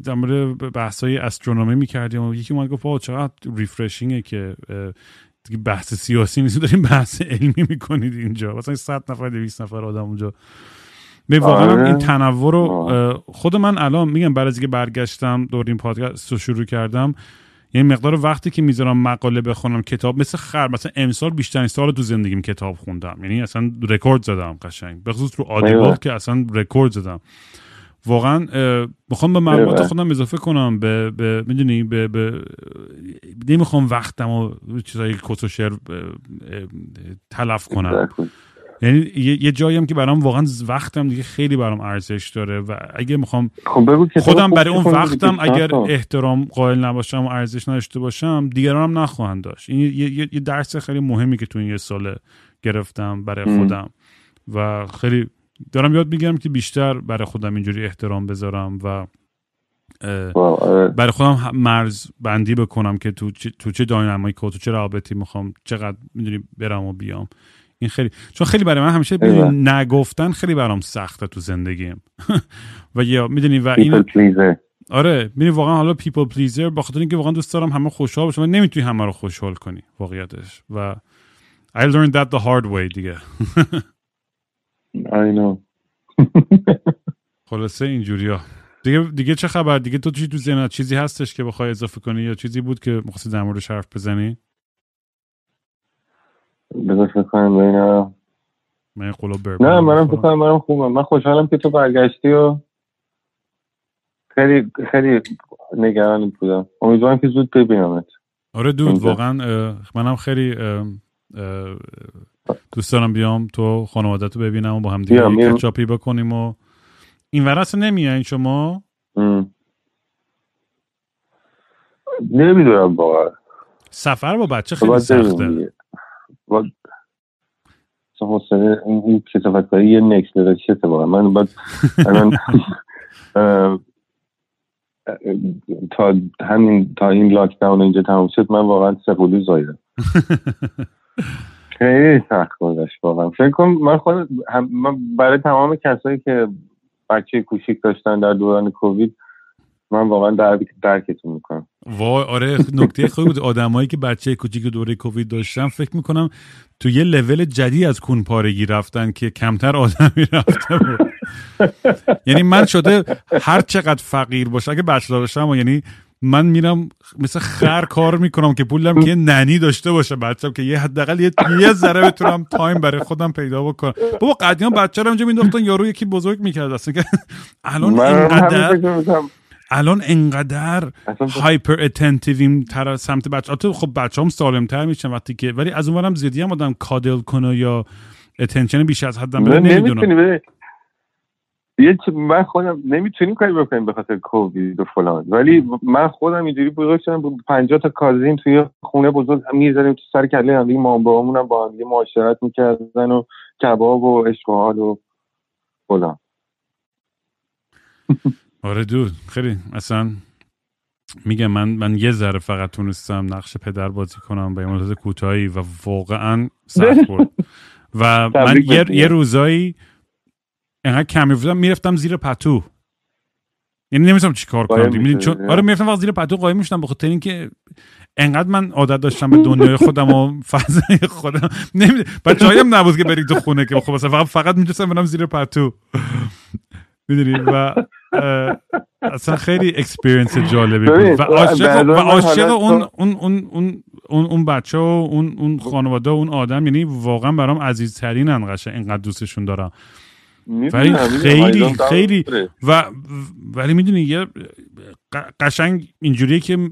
در مورد بحث های astronomy می‌کردیم و یکی اومد گفت چقدر refreshing ه که دیگه بحث سیاسی نیست داریم بحث علمی می‌کنید اینجا. مثلا 100 نفر 200 نفر آدم اونجا. به واقعا آره. این تنوع رو خود من الان میگم برای اینکه برگشتم دور این پادکست رو شروع کردم یعنی مقدار وقتی که می‌ذارم مقاله بخونم کتاب مثل خر مثلا امسال بیشترین سال تو زندگیم کتاب خوندم. یعنی اصلا رکورد زدم قشنگ. به خصوص رو Audible که اصلا رکورد زدم. واقعا می‌خوام به معلومات خودم اضافه کنم به, به می‌دونی به, به نمی‌خوام وقتم و چیزای و شعر تلف کنم. یعنی یه جایی هم که برام واقعا وقتم دیگه خیلی برام ارزش داره و اگه می‌خوام خب خودم برای اون وقتم اگر احترام قائل نباشم و ارزش نداشته باشم دیگران هم نخواهند داشت. این یه, درس خیلی مهمی که تو این یه سال گرفتم برای خودم و خیلی دارم یاد می‌گیرم که بیشتر برای خودم اینجوری احترام بذارم و برای خودم مرز بندی بکنم که تو چه تو چه dynamic تو چه رابطی می‌خوام چقدر می‌دونی برم و بیام. این خیلی چون خیلی برای من همیشه نه گفتن خیلی برام سخته تو زندگیم. و یا می‌دونی و این آره می‌دونی واقعا حالا people pleaser با خاطر اینکه واقعا دوست دارم همه خوشحال باشم نمی‌تونی همه رو خوشحال کنی واقعیتش. و I learned that the hard way دیگه. I know. خلاصه اینجوریا دیگه دیگه چه خبر؟ دیگه تو چی تو ذهنت؟ چیزی هستش که بخوای اضافه کنی یا چیزی بود که مخصوص در موردش حرف بزنی؟ بذار فکر کنم ببینم من قلوب نه منم فکر کنم منم خوبم من خوشحالم که تو برگشتی و خیلی خیلی نگران بودم. امیدوارم که زود ببینمت. آره دود واقعا منم خیلی دوست دارم بیام تو خانوادت رو ببینم و با هم دیگه کچاپی بکنیم و این ورس نمیایین شما؟ نمی‌دونم واقعا. سفر با بچه خیلی سخته. حسنه این کسافت کاری یه نکس لیول شده واقعا. من باید تا همین تا این لاکداون اینجا تموم شد من واقعا سه زایدم خیلی سخت گذشت واقعا. فکر کنم من خود من برای تمام کسایی که بچه کوچیک داشتن در دوران کووید من واقعا در درکتون می‌کنم. وای آره نکته خوبی بود. آدمایی که بچه کوچیک دوره کووید داشتن فکر می‌کنم تو یه لول جدید از کونپارگی رفتن که کمتر آدمی رفته بود. یعنی من شده هر چقدر فقیر باشه اگه بچه داشتم یعنی من میرم مثل خر کار می‌کنم که پولم که nanny داشته باشه بچم که یه حداقل یه یه ذره بتونم تایم برای خودم پیدا بکنم. بابا قدیم بچه رو اینجا مینداختن یارو یکی بزرگ می‌کرد. اصلا که الان اینقدر الان انقدر hyper attentive یم تر سمت بچه تو خب بچه هم سالم تر میشن وقتی که ولی از اونورم زیادی هم آدم coddle کنه یا اتنشن بیش از حدم بره نمی‌دونم. یه من خودم نمی‌تونیم کاری بکنیم به خاطر کووید و فلان. ولی من خودم اینجوری بزرگ شدم 50 تا کازین توی خونه بزرگ می‌ذاریم تو سر کله هم دیگه مام هم با هم دیگه معاشرت می‌کردن و کباب و اشغال و فلان. آره دود خیلی اصلا میگم من من یه ذره فقط تونستم نقش پدر بازی کنم به مدت کوتاهی و واقعا سخت بود. و من یه, یه روزایی انقدر کمی بودم می‌رفتم زیر پتو. یعنی نمی‌تونم چی کار کنم چون آره می‌رفتم زیر پتو قایم می‌شدم بخاطر اینکه انقدر من عادت داشتم به دنیای خودم و فضای خودم. نمی‌دونم بچه هایم نبود که برید تو خونه که خب فقط فقط می‌تونستم برم زیر پتو. می‌دونی؟ و اصلا experience experience جالبی بود. و عاشق و عاشق اون اون اون اون اون اون بچه و اون اون خانواده و اون آدم یعنی واقعا برام عزیزترین انقدر اینقدر دوستشون دارم. ولی خیلی خیلی و ولی می‌دونی یه قشنگ اینجوریه که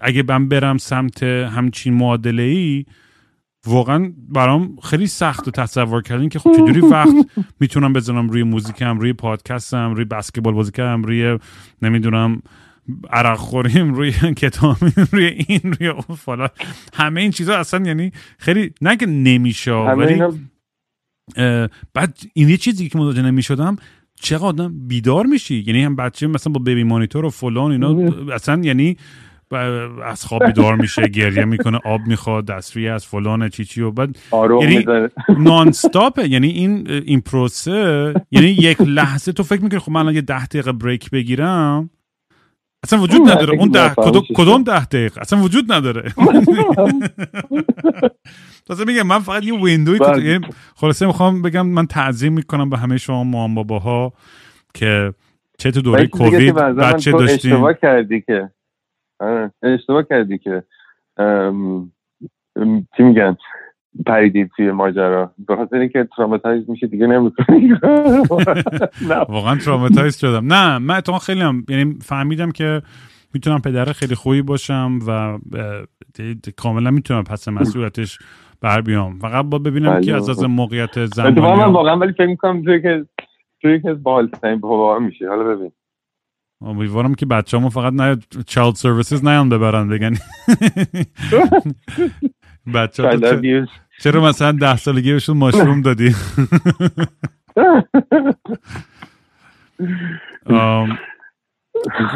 اگه من برم سمت همچین معادله ای واقعا برام خیلی سخت و تصور کردین که خب چجوری وقت می‌تونم بزنم روی موزیکم روی پادکستم روی بسکتبال بازی کردم روی نمی‌دونم عرق خوریم روی کتاب روی این روی اون فلان. همه این چیزها اصلا یعنی خیلی نه که نمیشه ولی بعد این یه چیزی که متوجه نمی‌شدم چقدر آدم بیدار میشی؟ یعنی هم بچه مثلا با بیبی مانیتور و فلان اینا اصلا یعنی از خواب بیدار میشه گریه می‌کنه آب می‌خواد دستری از فلان چی چی و بعد یعنی نان یعنی این این پروسه یعنی یک لحظه تو فکر می‌کنی خب من یه ده دقیقه بریک بگیرم. اصلا وجود نداره. اون ده کدوم ده دقیقه؟ اصلا وجود نداره. تازه میگم من فقط یه ویندوی یعنی خلاصه می‌خوام بگم من تعظیم می‌کنم به همه شما مام باباها که چه تو دوره کووید بچه داشتیم اشتباه کردی که. اشتباه کردی که چی میگن پریدید توی ماجرا. به خاطر اینکه تراماتایز میشه دیگه نمی‌کنی واقعا تراماتایز شدم. نه من اتفاقا خیلی هم یعنی فهمیدم که می‌تونم پدر خیلی خوبی باشم و کاملا می‌تونم پس مسئولیتش بر بیام. فقط با ببینم که از از موقعیت زمانی واقعا ولی فکر می‌کنم توی که توی که بالترین بابا میشه. حالا ببین. امیدوارم که بچه همون فقط نه چالد سرویسز نیان ببرن بگن. بچه چرا مثلا ده سالگی بهشون ماشروم دادی؟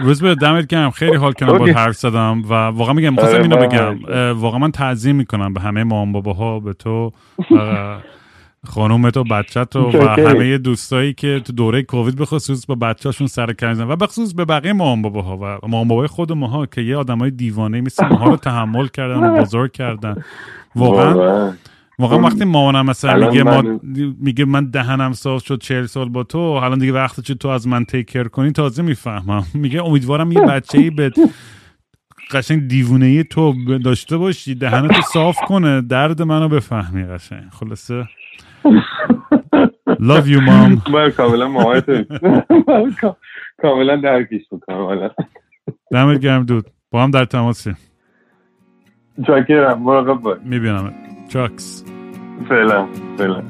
روز به دمت گرم. خیلی حال کنم با. حرف زدم و واقعا میگم خواستم آره، اینو بگم. واقعا من تعظیم می‌کنم به همه مام باباها به تو خانومت و بچت و, و. همه دوستایی که تو دوره کووید به خصوص با بچه‌هاشون سر کار زدن. و به خصوص به بقیه مام باباها و مام بابای خود ماها که یه آدمای دیوانه مثل ماها رو تحمل کردن و بزرگ کردن. واقعا؟ واقعا. اون- وقتی مامانم مثلا میگه ما من- میگه من دهنم صاف شد چهل سال با تو الان دیگه وقت چه تو از من تیکر کنی؟ تازه می‌فهمم. میگه امیدوارم یه بچه ای به قشنگ دیوونه ای تو داشته باشی دهنتو صاف کنه درد منو بفهمی قشنگ. خلاصه love you mom. من کاملا کا- کاملا درکش می‌کنم حالا دمت گرم دود. با هم در تماسی چاکرم مراقب باش. می‌بینم. چاکس. فعلا فعلا.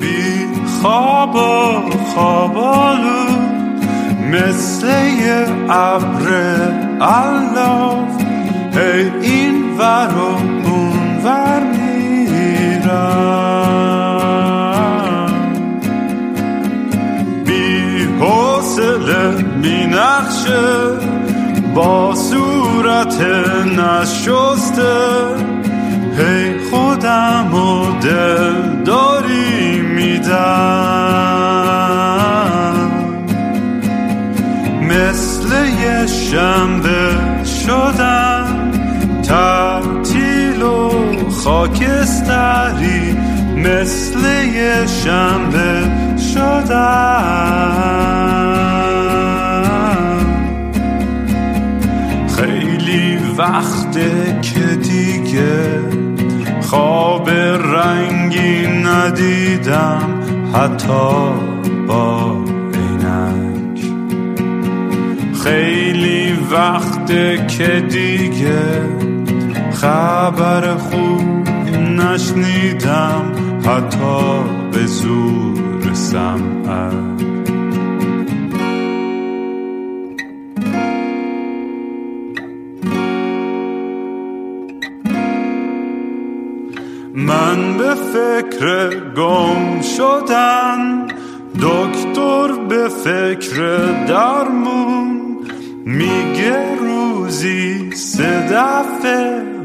بی خواب و خوابالو مثل یه ابر الاف هی این ور و اون ور بی حوصله بی نقشه با صورت نشسته. هی خودم و دل داری میدم. مثل یه شنبه شدم تعطیل و خاکستری مثل یه شنبه شدم خیلی وقته که دیگه خواب رنگی ندیدم حتی با عینک. خیلی وقته که دیگه خبر خوب نشنیدم حتی به زور سمعک. من به فکر گم شدن دکتر به فکر درمون میگه روزی سه دفعه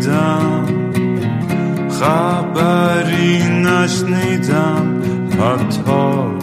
ندیدم خبری نشنیدم. حتی